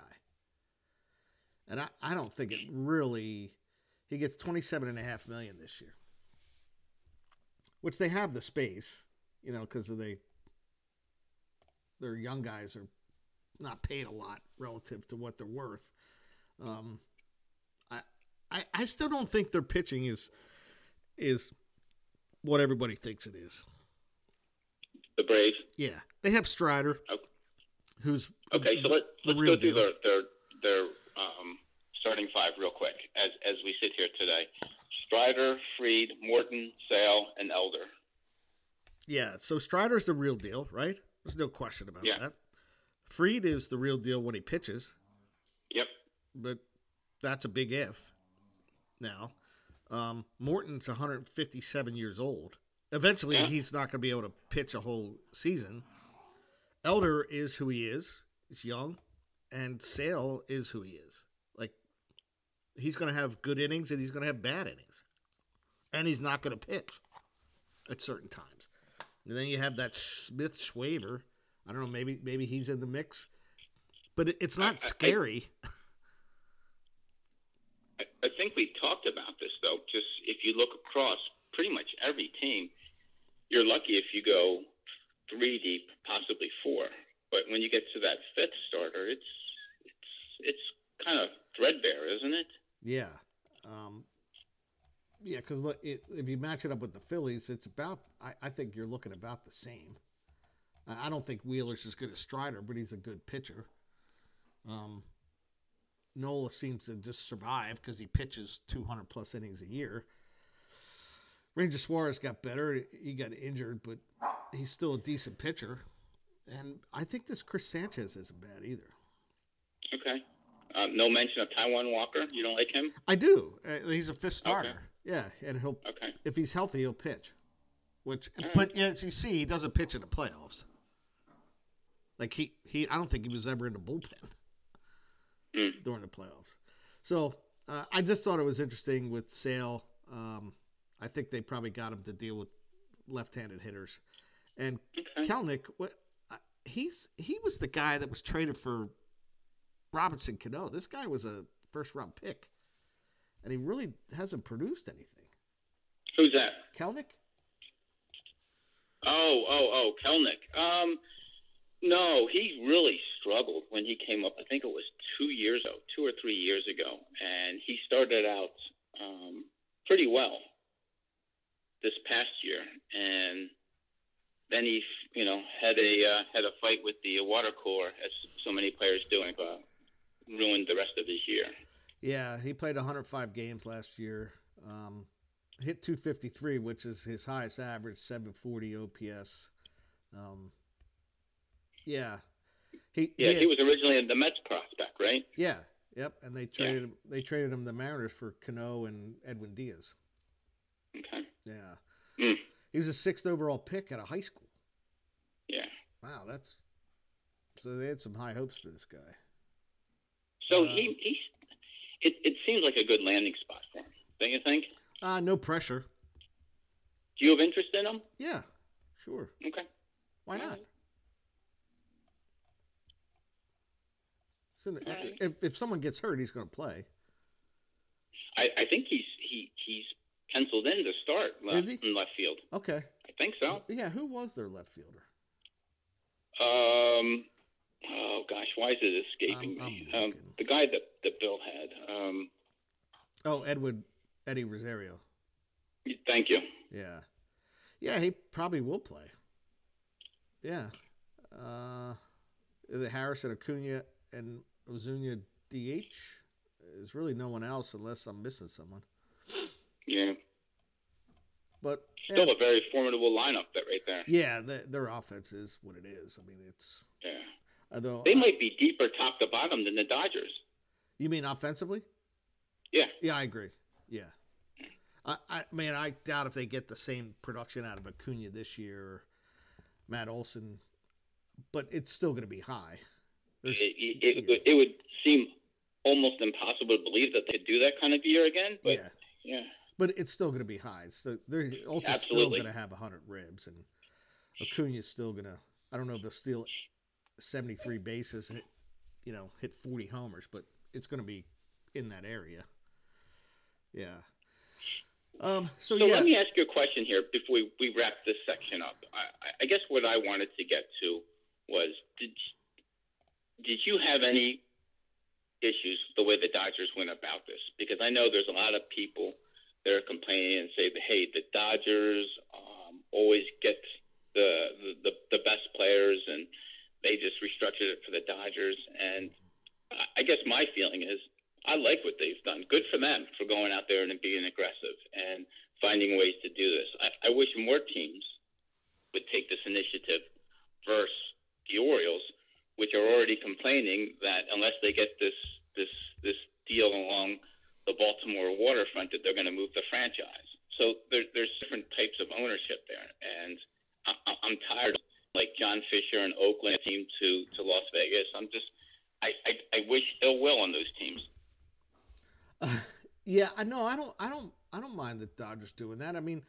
And I, I don't think it really. He gets twenty seven and a half million this year, which they have the space, you know, because they their young guys are not paid a lot relative to what they're worth. Um, I, I still don't think their pitching is is what everybody thinks it is. The Braves. Yeah, they have Strider, Okay. who's Okay, so let, the let's real go through deal. their their their um, starting five real quick as as we sit here today. Strider, Fried, Morton, Sale, and Elder. Yeah, so Strider's the real deal, right? There's no question about Yeah. that. Fried is the real deal when he pitches, Yep. but that's a big if. Now, um, Morton's 157 years old. Eventually, Yeah. he's not going to be able to pitch a whole season. Elder is who he is. He's young, and Sale is who he is. Like, he's going to have good innings and he's going to have bad innings, and he's not going to pitch at certain times. And then you have that Smith-Shawver. I don't know. Maybe maybe he's in the mix, but it, it's I- I- not scary. I, I think we talked about this though. Just if you look across pretty much every team, you're lucky if you go three deep, possibly four. But when you get to that fifth starter, it's it's it's kind of threadbare, isn't it? Yeah. Um, yeah, because look, if you match it up with the Phillies, it's about, I, I think you're looking about the same. I, I don't think Wheeler's as good as Strider, but he's a good pitcher. Um, Nola seems to just survive because he pitches 200 plus innings a year. Ranger Suarez got better. He got injured, but he's still a decent pitcher. and I think this Chris Sanchez isn't bad either. Okay. Um, no mention of Taijuan Walker. You don't like him? I do. Uh, he's a fifth starter. Okay. Yeah, and he'll Okay. if he's healthy, he'll pitch. Which, right. but as you see, he doesn't pitch in the playoffs. Like he, he, I don't think he was ever in the bullpen Mm. during the playoffs. So uh, I just thought it was interesting with Sale. Um, I think they probably got him to deal with left-handed hitters, and Okay. Kelenic. What uh, he's he was the guy that was traded for Robinson Cano. This guy was a first-round pick, and he really hasn't produced anything. Who's that? Kelenic. Oh, oh, oh, Kelenic. Um, no, he really struggled when he came up. I think it was two years ago, two or three years ago, and he started out um, pretty well this past year, and then he, you know, had a uh, had a fight with the water cooler, as so many players do, and uh, ruined the rest of his year. Yeah, he played 105 games last year. Um, hit 253, which is his highest average, 740 OPS. Um, yeah, he Yeah, he, he was originally in the Mets prospect, right? yeah, yep. And they traded him. They traded him the Mariners for Cano and Edwin Diaz. Okay. Yeah, Mm. he was a sixth overall pick out of high school. Yeah. Wow, that's so they had some high hopes for this guy. So Uh, he he, it it seems like a good landing spot for him. Don't you think? Uh, no pressure. Do you have interest in him? Yeah, sure. Okay. Why not? So, if, if someone gets hurt, he's going to play. I, I think he's he he's penciled in to start left, in left field. Okay. I think so. Yeah, who was their left fielder? Um. Oh gosh, why is it escaping I'm- me? I'm Um, the guy that that Bill had. Um. Oh, Edward Eddie Rosario. Thank you. Yeah, yeah, he probably will play. Yeah, uh, the Harrison Acuna and Ozuna DH. There's really no one else unless I'm missing someone. Yeah. But yeah, Still a very formidable lineup that right there. yeah the, their offense is what it is. I mean, it's Yeah. although They might be deeper top to bottom than the Dodgers. you mean offensively. Yeah. Yeah, I agree. Yeah. I, I mean, I doubt if they get the same production out of Acuna this year or Matt Olson, but it's still going to be high. It, yeah. would- it would seem almost impossible to believe that they'd do that kind of year again. But yeah, yeah. but it's still going to be high. The, they're also still going to have 100 ribs, and Acuna's still going to, I don't know if they'll steal 73 bases and you know, hit 40 homers, but it's going to be in that area. Yeah. Um, so, So yeah. let me ask you a question here before we, we wrap this section up. I, I- guess what I wanted to get to did you have any issues the way the Dodgers went about this? Because I know there's a lot of people that are complaining and say, hey, the Dodgers um, always get the, the the best players and they just restructured it for the Dodgers. And I- guess my feeling is I like what they've done. Good for them for going out there and being aggressive and finding ways to do this. I, I wish more teams would take this initiative versus the Orioles, which are already complaining that unless they get this this this deal along the Baltimore waterfront, that they're going to move the franchise. So there, there's different types of ownership there, and I, I'm tired. of, Like John Fisher and Oakland team to to Las Vegas. I'm just I, I, I wish ill will on those teams. Yeah, I know. I don't. I don't. I don't mind the Dodgers doing that. I mean,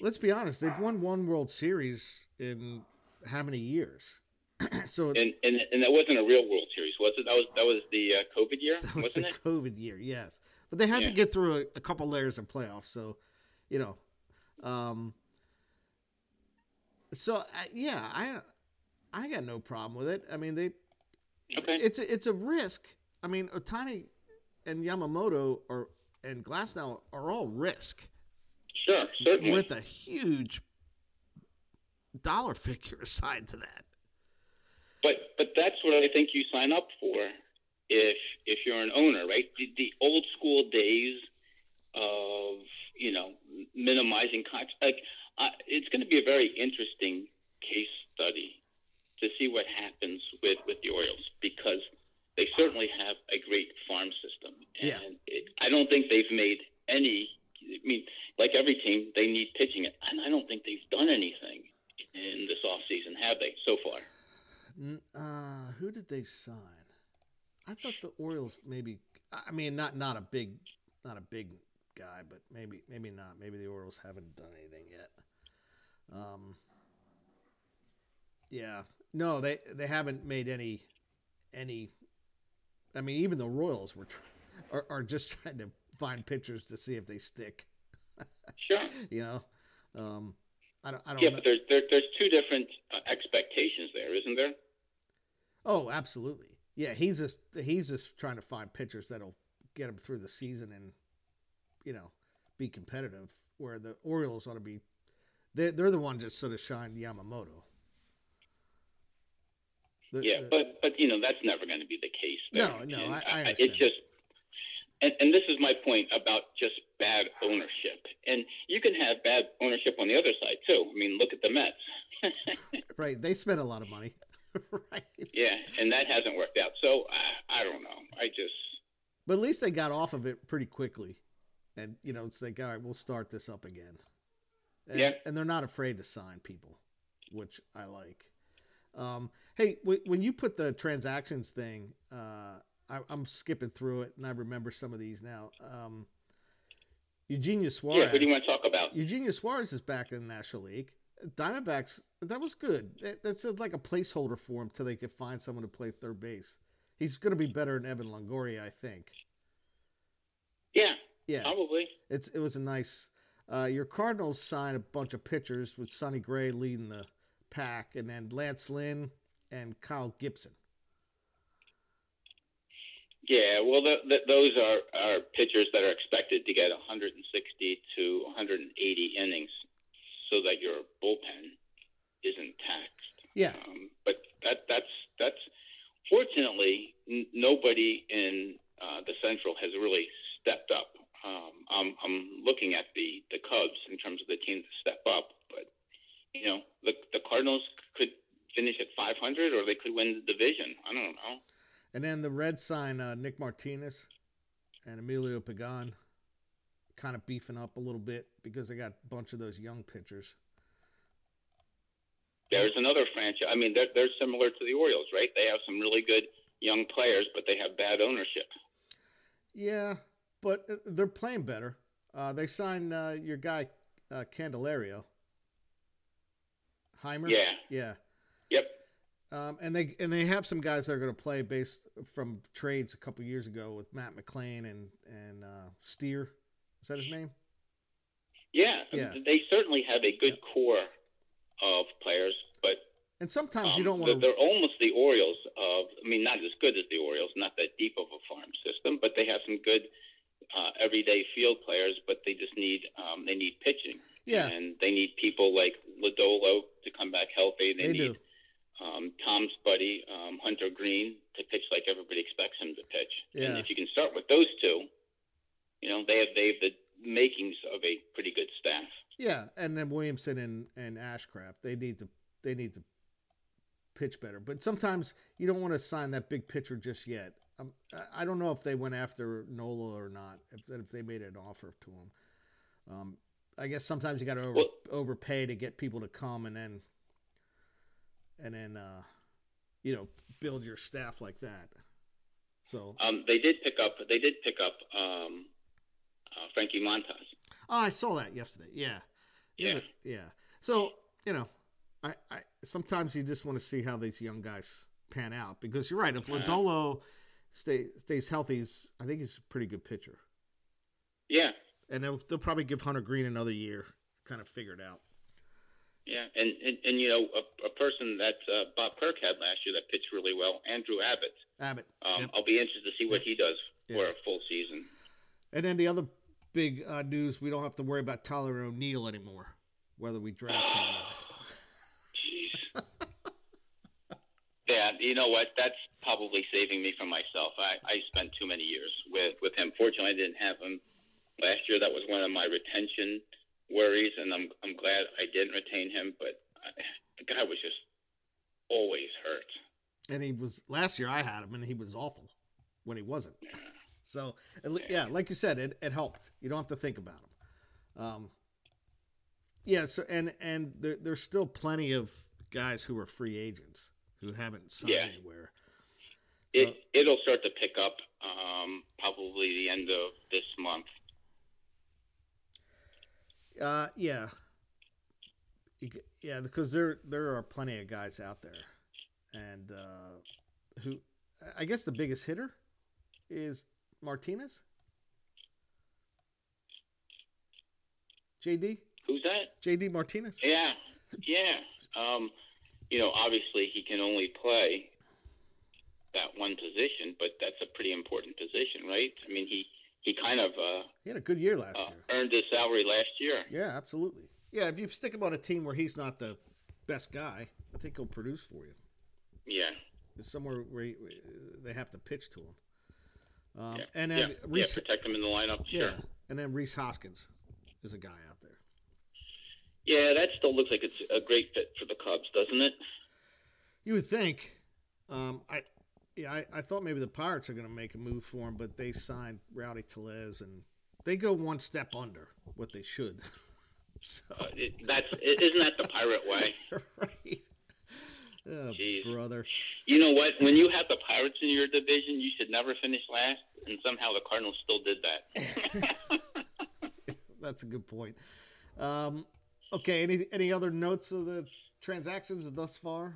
let's be honest. They've won one World Series in how many years? so And, and and that wasn't a real World Series, was it? That was that was the uh, COVID year, that was the it? COVID year, yes. But they had to get through a, a couple layers of playoffs. So, you know, um, so uh, yeah, I I got no problem with it. I mean, they Okay. it's a, it's a risk. I mean, Ohtani and Yamamoto are and Glasnow are all risk. Sure, certainly. with a huge dollar figure assigned to that. But that's what I think you sign up for if if you're an owner, right? The, the old school days of you know minimizing contracts. Like uh, it's going to be a very interesting case study to see what happens with with the Orioles because they certainly have a great farm system, and Yeah. it, I don't think they've made any. I mean, like every team, they need pitching, and I don't think they've done anything in this off season, have they? So far, Uh, who did they sign? I thought the Orioles maybe. I mean, not not a big, not a big guy, but maybe maybe not. Maybe the Orioles haven't done anything yet. Um. Yeah. No, they they haven't made any any. I mean, even the Royals were tr- are, are just trying to find pitchers to see if they stick. sure. You know, um, I don't I don't Yeah, know. but there's there, there's two different uh, expectations there, isn't there? Oh, absolutely. Yeah, he's just he's just trying to find pitchers that'll get him through the season and you know be competitive. Where the Orioles ought to be, they're, they're the ones that sort of shined Yamamoto. The- Yeah, the- but but you know that's never going to be the case. There. No, no, And I- I It's understand. just, and, and this is my point about just bad ownership. And you can have bad ownership on the other side too. I mean, look at the Mets. right, they spent a lot of money, right? yeah, and that hasn't worked out. So I, I don't know. I just But at least they got off of it pretty quickly, and you know it's like all right, we'll start this up again. And, Yeah. and they're not afraid to sign people, which I like. Um, hey, w- when you put the transactions thing, uh, I, I'm skipping through it, and I remember some of these now. Um, Eugenio Suarez. yeah. Who do you want to talk about? Eugenio Suarez is back in the National League. Diamondbacks, that was good. That- That's like a placeholder for him till they could find someone to play third base. He's going to be better than Evan Longoria, I think. Yeah, Yeah, probably. it's it was a nice. Uh, your Cardinals signed a bunch of pitchers with Sonny Gray leading the pack, and then Lance Lynn and Kyle Gibson. Yeah, well, the, the, those are, are pitchers that are expected to get 160 to 180 innings, so that your bullpen isn't taxed. Yeah, Um, but that that's that's fortunately n- nobody in uh, the Central has really stepped up. Um, I'm I'm looking at the the Cubs in terms of the team to step up, but you know the the Cardinals could finish at 500 or they could win the division. I don't know. And then the red sign, uh, Nick Martinez and Emilio Pagan, kind of beefing up a little bit because they got a bunch of those young pitchers. There's another franchise. I mean, they're they're similar to the Orioles, right? They have some really good young players, but they have bad ownership. Yeah, but uh, they're playing better. Uh, they signed uh, your guy uh, Candelario. Jeimer. Yeah. Yeah. Yep. Um, and they and they have some guys that are going to play based from trades a couple years ago with Matt McLain and and uh, Steer. Is that his name? Yeah. Yeah. They certainly have a good core of players, but And sometimes you Um, don't they're, want to. they're almost the Orioles of. I mean, not as good as the Orioles, not that deep of a farm system, but they have some good uh, everyday field players. But they just need um, they need pitching, Yeah, and they need people like Lodolo to come back healthy. They, they need do. Um, Tom's buddy um, Hunter Greene to pitch like everybody expects him to pitch. Yeah. And if you can start with those two, you know they have they have the makings of a pretty good staff. Yeah, and then Williamson and and Ashcraft. They need to they need to pitch better. But sometimes you don't want to sign that big pitcher just yet. Um, I- don't know if they went after Nola or not. If if they made an offer to him, um, I guess sometimes you got to over, Well- overpay to get people to come, and then and then uh, you know build your staff like that. So Um, they did pick up they did pick up um, uh, Frankie Montas. Oh, I saw that yesterday. Yeah. Yeah. Yeah. So, you know, I, I sometimes you just want to see how these young guys pan out because you're right. If Uh-huh. Lodolo stay, stays healthy, he's, I think he's a pretty good pitcher. Yeah, And they'll, they'll probably give Hunter Greene another year, kind of figured out. Yeah, and and, and you know a, a person that uh, Bob Kirk had last year that pitched really well, Andrew Abbott. Abbott. Um, Yep. I'll be interested to see what he does for a full season. And then the other big uh, news, we don't have to worry about Tyler O'Neill anymore, whether we draft him or not. Jeez. yeah, you know what? That's probably saving me from myself. I, I spent too many years with with him. Fortunately, I didn't have him last year. That was one of my retention worries, and I'm I'm glad I didn't retain him. But I, the guy was just always hurt. And he was last year. I had him, and he was awful when he wasn't. Yeah. So at yeah, like you said, it, it helped. You don't have to think about him. Um, yeah. So and and there, there's still plenty of guys who are free agents who haven't signed Yeah. anywhere. It it'll start to pick up um, probably the end of this month. Uh, yeah. Yeah, because there there are plenty of guys out there, and uh, who I guess the biggest hitter is Martinez. JD Who's that? JD Martinez. Yeah, yeah. Um, you know, obviously he can only play that one position, but that's a pretty important position, right? I mean, he he kind of uh, He had a good year last uh, year. earned his salary last year. Yeah, absolutely. Yeah, if you stick him on a team where he's not the best guy, I think he'll produce for you. Yeah, It's somewhere where he, they have to pitch to him. Um, yeah, and then yeah. Rhys, Protect him in the lineup. yeah, and then Rhys Hoskins is a guy out there. Yeah, that still looks like it's a great fit for the Cubs, doesn't it? You would think. Um, I, yeah, I, I thought maybe the Pirates are going to make a move for him, but they signed Rowdy Tellez, and they go one step under what they should. so, Uh, it, that's is isn't that the pirate way? right. Oh, Jeez. brother. You know what? When you have the Pirates in your division, you should never finish last, and somehow the Cardinals still did that. That's a good point. Um, okay, any any other notes of the transactions thus far?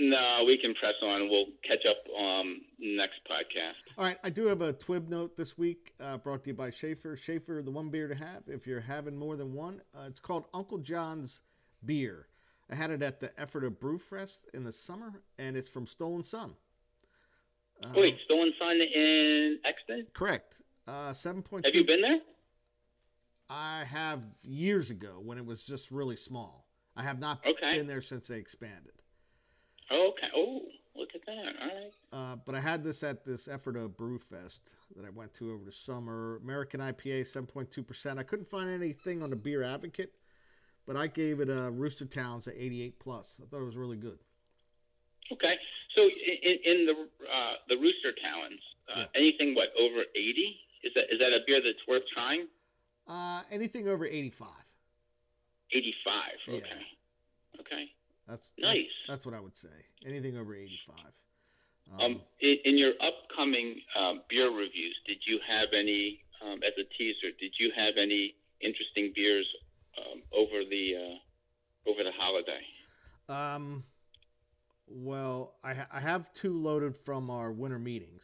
No, we can press on. We'll catch up um, next podcast. All right, I do have a Twib note this week uh, brought to you by Schaefer. Schaefer, the one beer to have if you're having more than one. Uh, it's called Uncle John's Beer. I had it at the Effort of Brewfest in the summer, and it's from Stolen Sun. Uh, Wait, Stolen Sun in Exton? Correct. Uh, 7.2. Have you been there? I have years ago when it was just really small. I have not Okay. been there since they expanded. Okay. Oh, look at that. All right. Uh, but I had this at this effort of Brewfest that I went to over the summer. American IPA, 7.2%. I couldn't find anything on the Beer Advocate, but I gave it a Rooster Towns at 88 plus. I thought it was really good. Okay. So in, in the uh, the Rooster Towns, uh, Yeah. anything what over eighty? Is that is that a beer that's worth trying? Uh, anything over 85. Eighty five. Yeah. Okay. Okay. That's Nice. That's, that's what I would say. Anything over 85. Um, in, in your upcoming um, beer reviews, did you have any um, as a teaser? Did you have any interesting beers um, over the uh, over the holiday? Um, well, I, ha- I have two loaded from our winter meetings.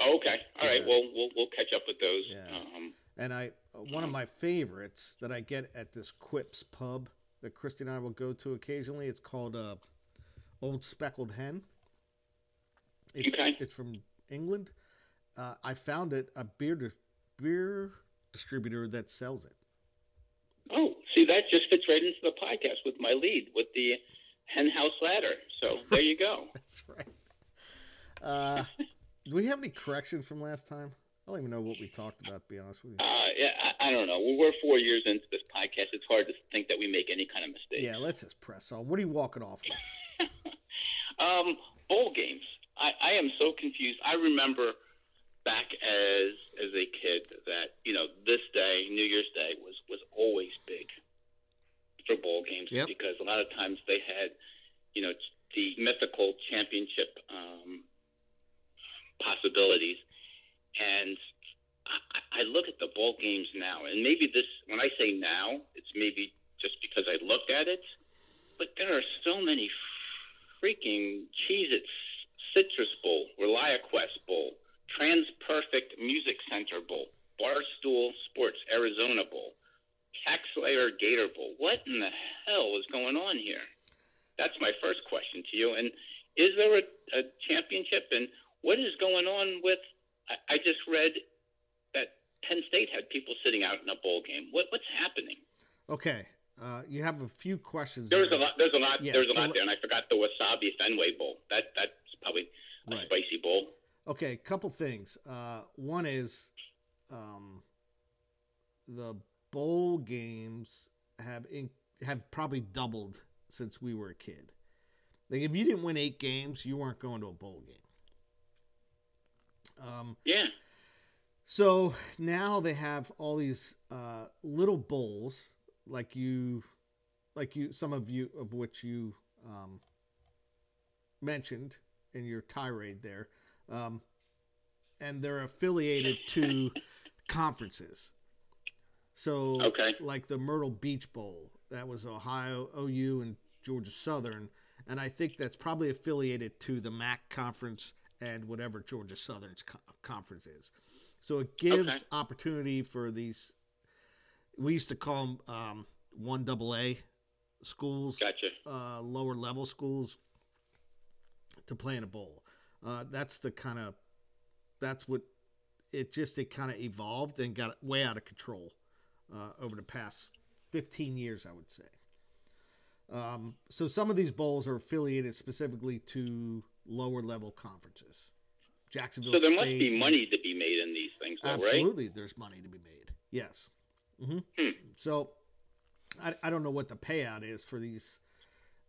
Oh, okay. All right. Yeah. Well, we'll we'll catch up with those. Yeah. Um, And I one of my favorites that I get at this Quips pub that Christy and I will go to occasionally. It's called uh, Old Speckled Hen. It's, Okay. it's from England. Uh, I found it a beer di- beer distributor that sells it. oh, see, that just fits right into the podcast with my lead with the hen house ladder. So there you go. That's right. Uh, do we have any corrections from last time? I don't even know what we talked about. To be honest with you. Uh, yeah, I, I don't know. We're four years into this podcast. It's hard to think that we make any kind of mistake. Yeah, let's just press on. What are you walking off with? um, bowl games. I, I am so confused. I remember back as as a kid that you know this day, New Year's Day, was was always big for bowl games Yep. because a lot of times they had you know the mythical championship um, possibilities, and I, look at the bowl games now, and maybe this when I say now, it's maybe just because I looked at it, but there are so many freaking Cheez It Citrus Bowl, ReliaQuest Bowl, Trans Perfect Music Center Bowl, Barstool Sports Arizona Bowl, Slayer Gator Bowl. What in the hell is going on here? That's my first question to you. And is there a, a championship? And what is going on with? I, just read Penn State had people sitting out in a bowl game. What, what's happening? Okay, uh, you have a few questions. There's a lot. There's a lot. Yeah, there's a so lot there, and I forgot the Wasabi Fenway Bowl. That that's probably a Right. spicy bowl. Okay, couple things. Uh, one is um, the bowl games have in, have probably doubled since we were a kid, Like if you didn't win eight games, you weren't going to a bowl game. Um, Yeah. So now they have all these uh, little bowls, like you, like you, some of you of which you um, mentioned in your tirade there, um, and they're affiliated to conferences. So, Okay. like the Myrtle Beach Bowl, that was Ohio, OU, and Georgia Southern, and I think that's probably affiliated to the MAC conference and whatever Georgia Southern's co- conference is. So it gives Okay. opportunity for these. We used to call them um, one double A schools, Gotcha. uh, lower level schools, to play in a bowl. Uh, that's the kind of that's what it just it kind of evolved and got way out of control uh, over the past 15 years, I would say. Um, so some of these bowls are affiliated specifically to lower level conferences. Jacksonville. So there must be money to be made things, though, right? Absolutely, there's money to be made. Yes. hmm Hmm. So, I, I don't know what the payout is for these,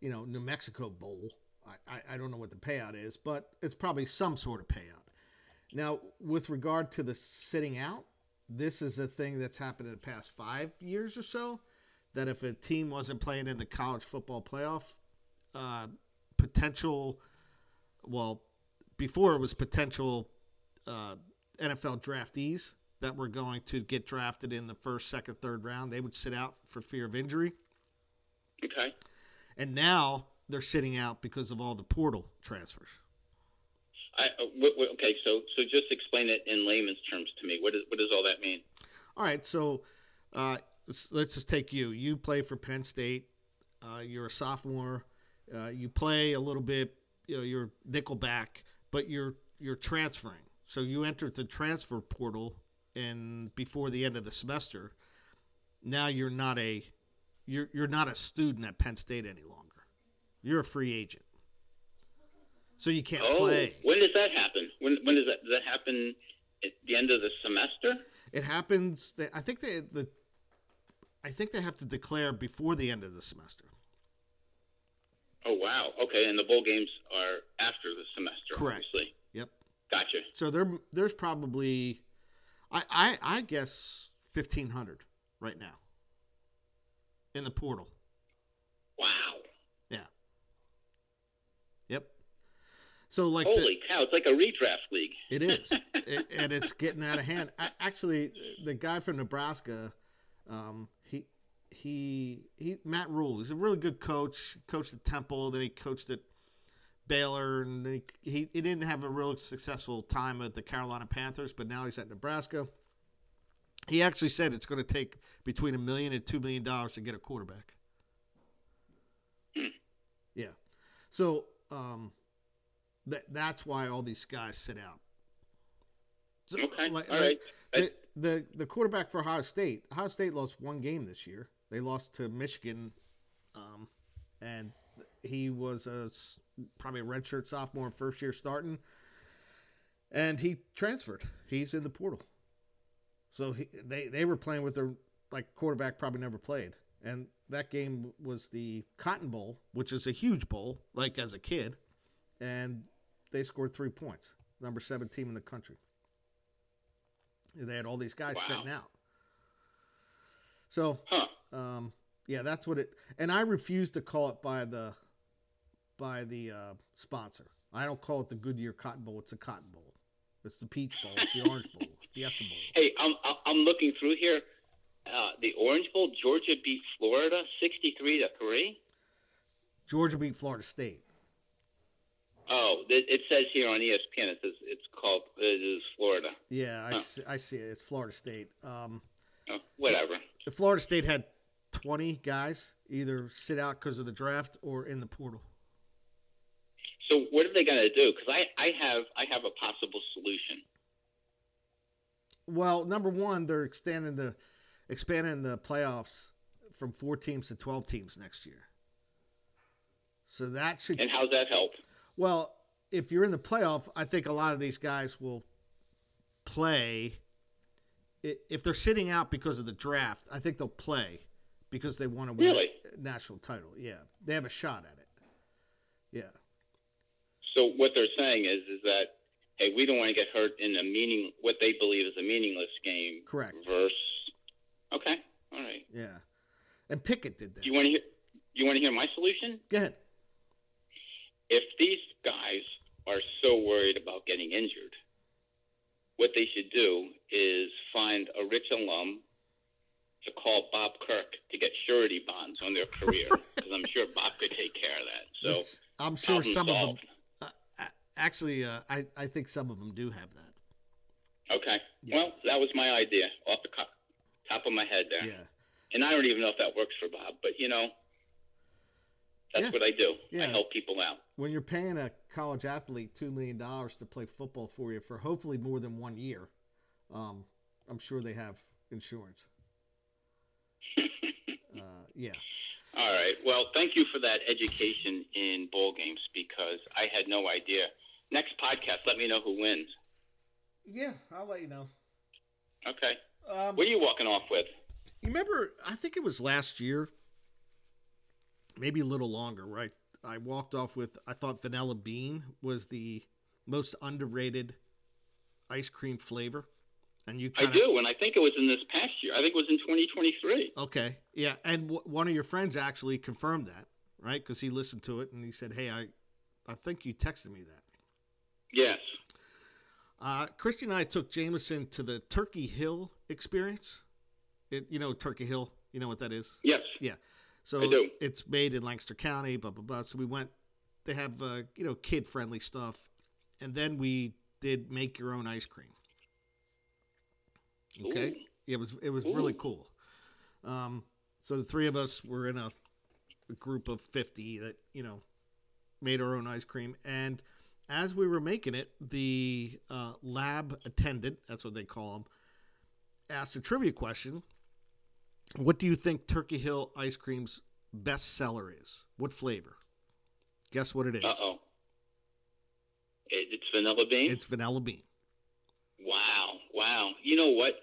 you know, New Mexico Bowl. I, I, I don't know what the payout is, but it's probably some sort of payout. Now, with regard to the sitting out, this is a thing that's happened in the past five years or so. That if a team wasn't playing in the college football playoff, uh, potential, well, before it was potential uh, NFL draftees that were going to get drafted in the first, second, third round, they would sit out for fear of injury. Okay. And now they're sitting out because of all the portal transfers. I, uh, okay, so so just explain it in layman's terms to me. What does what does all that mean? All right, so uh, let's, let's just take you. You play for Penn State. Uh, you're a sophomore. Uh, you play a little bit. You know, you're nickelback, but you're you're transferring. So you entered the transfer portal, and before the end of the semester, now you're not a you're you're not a student at Penn State any longer. You're a free agent. So you can't oh, play. when does that happen? When when does that does that happen? At the end of the semester? It happens. They, I think they the. I think they have to declare before the end of the semester. Oh wow. Okay, and the bowl games are after the semester. Correct. Obviously. Yep. Gotcha. So there, there's probably, I, I, I guess fifteen hundred right now. In the portal. Wow. Yeah. Yep. So like the, Holy cow! It's like a redraft league. It is, it, and it's getting out of hand. I, actually, the guy from Nebraska, um, he he he Matt Rhule. He's a really good coach. Coached at Temple, then he coached at Baylor, and he, he he didn't have a real successful time at the Carolina Panthers, but now he's at Nebraska. He actually said it's going to take between a million and two million dollars to get a quarterback. Yeah, so um, that that's why all these guys sit out. So, Okay. like- All like, right. The, the the quarterback for Ohio State. Ohio State lost one game this year. They lost to Michigan, um, and he was a probably a redshirt sophomore, first year starting, and he transferred. He's in the portal. So he, they they were playing with their like quarterback probably never played, and that game was the Cotton Bowl, which is a huge bowl, like as a kid, and they scored three points, number seven team in the country. They had all these guys Wow. sitting out. So Huh. um, yeah, that's what it. And I refuse to call it by the by the uh, sponsor. I don't call it the Goodyear Cotton Bowl. It's the Cotton Bowl. It's the Peach Bowl. It's the Orange Bowl. Fiesta Bowl. Hey, I'm I'm looking through here. Uh, the Orange Bowl, Georgia beat Florida, sixty-three to three. Georgia beat Florida State. Oh, it, it says here on ESPN. It says it's called it is Florida. Yeah, I, Huh. see, I see it. It's Florida State. Um, Oh, whatever. the Florida State had 20 guys either sit out because of the draft or in the portal. So what are they going to do? Because I, I have I have a possible solution. Well, number one, they're expanding the expanding the playoffs from four teams to 12 teams next year. So that should And how's that help? Well, if you're in the playoff, I think a lot of these guys will play. If they're sitting out because of the draft, I think they'll play because they want to win Really? a national title. Yeah, they have a shot at it. Yeah. So what they're saying is is that hey, we don't want to get hurt in a meaning what they believe is a meaningless game. Correct. Verse. Okay. All right. Yeah. And Pickett did that. Do you want to hear? You want to hear my solution? Go ahead. If these guys are so worried about getting injured, what they should do is find a rich alum to call Bob Kirk to get surety bonds on their career because I'm sure Bob could take care of that. So I'm sure some of them. Actually, uh, I I think some of them do have that. Okay. Yeah. Well, that was my idea off the co- top of my head there. Yeah. And I don't even know if that works for Bob, but you know, that's Yeah. what I do. Yeah. I help people out. When you're paying a college athlete two million dollars to play football for you for hopefully more than one year, um, I'm sure they have insurance. uh, yeah. All right. Well, thank you for that education in bowl games because I had no idea. Next podcast, let me know who wins. Yeah, I'll let you know. Okay. Um, What are you walking off with? You remember? I think it was last year, maybe a little longer. Right? I walked off with. I thought vanilla bean was the most underrated ice cream flavor, and you I do, and I think it was in this past year. I think it was in 2023. Okay, yeah, and w- one of your friends actually confirmed that, right? Because he listened to it and he said, "Hey, I, I think you texted me that." Yes. Uh, Christy and I took Jameson to the Turkey Hill experience. It, you know, Turkey Hill. You know what that is? Yes. Yeah. So I do. it's made in Lancaster County, blah blah blah. So we went. They have uh, you know kid friendly stuff, and then we did make your own ice cream. Okay, Ooh. it was it was really cool. Um, so the three of us were in a, a group of fifty that you know made our own ice cream, and as we were making it, the uh, lab attendant, that's what they call them, asked a trivia question. What do you think Turkey Hill ice cream's best seller is? What flavor? Guess what it is? Uh oh. It's vanilla bean. It's vanilla bean. Wow, wow. You know what?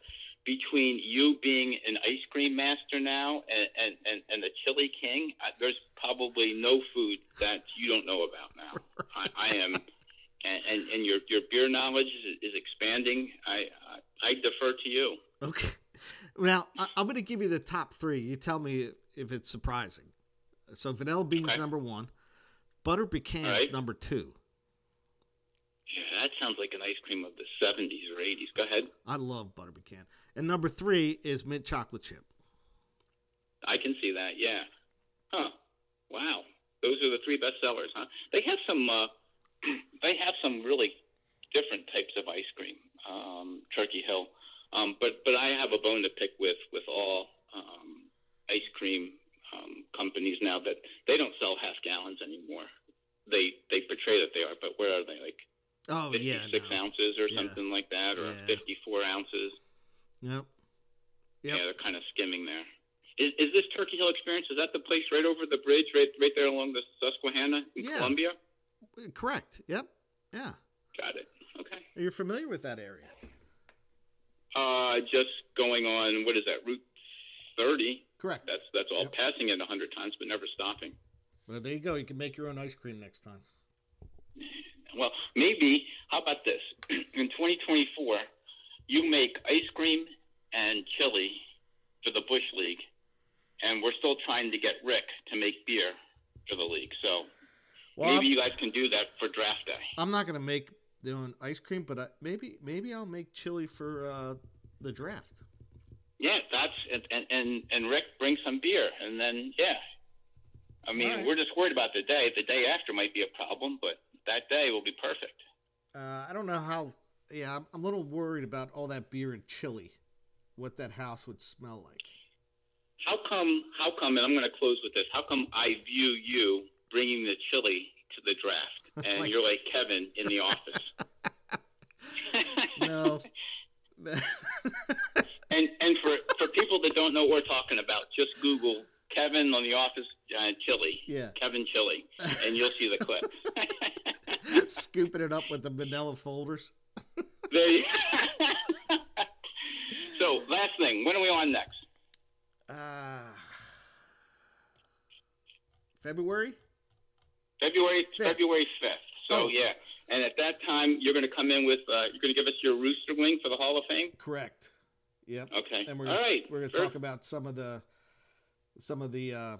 Between you being an ice cream master now and and and, and the chili king, there's probably no food that you don't know about now. I, I am, and, and and your your beer knowledge is, is expanding. I, I I defer to you. Okay. Now I, I'm going to give you the top three. You tell me if it's surprising. So vanilla bean's Okay. number one. Butter pecan's Alright. number two. Yeah, that sounds like an ice cream of the '70s or '80s. Go ahead. I love butter pecan. And number three is mint chocolate chip. I can see that. Yeah. Huh. Wow. Those are the three best sellers, huh? They have some. Uh, they have some really different types of ice cream. Um, Turkey Hill. Um, but but I have a bone to pick with with all um, ice cream um, companies now that they don't sell half gallons anymore. They they portray that they are, but where are they? Like Oh yeah. 56 no. ounces or Yeah. something like that, or Yeah. 54 ounces. Yep. Yep. Yeah, they're kind of skimming there. Is, is this Turkey Hill experience? Is that the place right over the bridge, right right there along the Susquehanna in Yeah. Columbia? Correct. Yep. Yeah. Got it. Okay. Are You're familiar with that area. Uh, just going on. What is that? Route 30. Correct. That's that's all Yep. passing it a hundred times, but never stopping. Well, there you go. You can make your own ice cream next time. Well, maybe. How about this? In 2024, you make ice cream and chili for the Bush League, and we're still trying to get Rick to make beer for the league. So Well, maybe I'm, you guys can do that for draft day. I'm not gonna make their own ice cream, but I, maybe maybe I'll make chili for uh, the draft. Yeah, that's and and and, Rick brings some beer, and then yeah. I mean, right. we're just worried about the day. The day after might be a problem, but that day will be perfect. Uh, I don't know how. Yeah, I'm, I'm a little worried about all that beer and chili. What that house would smell like. How come? How come? And I'm going to close with this. How come I view you bringing the chili to the draft, and Like- you're like Kevin in the office? No. and and for for people that don't know what we're talking about, just Google Kevin on the office uh, chili, yeah, Kevin chili, and you'll see the clip. scooping it up with the manila folders. there you so last thing, when are we on next? Uh, February. February Fifth. February fifth. So Oh. yeah, and at that time you're going to come in with uh, you're going to give us your rooster wing for the Hall of Fame. Correct. Yep. Okay. And we're All gonna, right. we're going to Sure. talk about some of the some of the uh,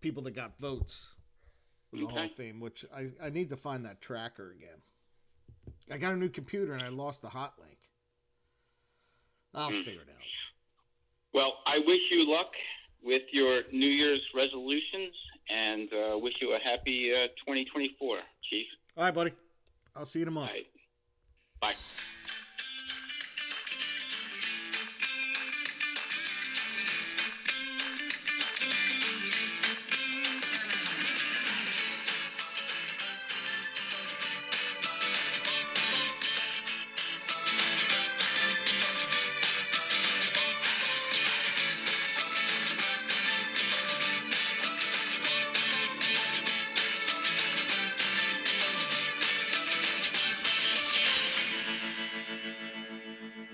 people that got votes for the Hall of Fame, which I, I need to find that tracker again. I got a new computer and I lost the hot link. I'll Hmm. figure it out. Well, I wish you luck with your New Year's resolutions, and uh, wish you a happy uh, 2024, Chief. All right, buddy. I'll see you tomorrow. right. Bye.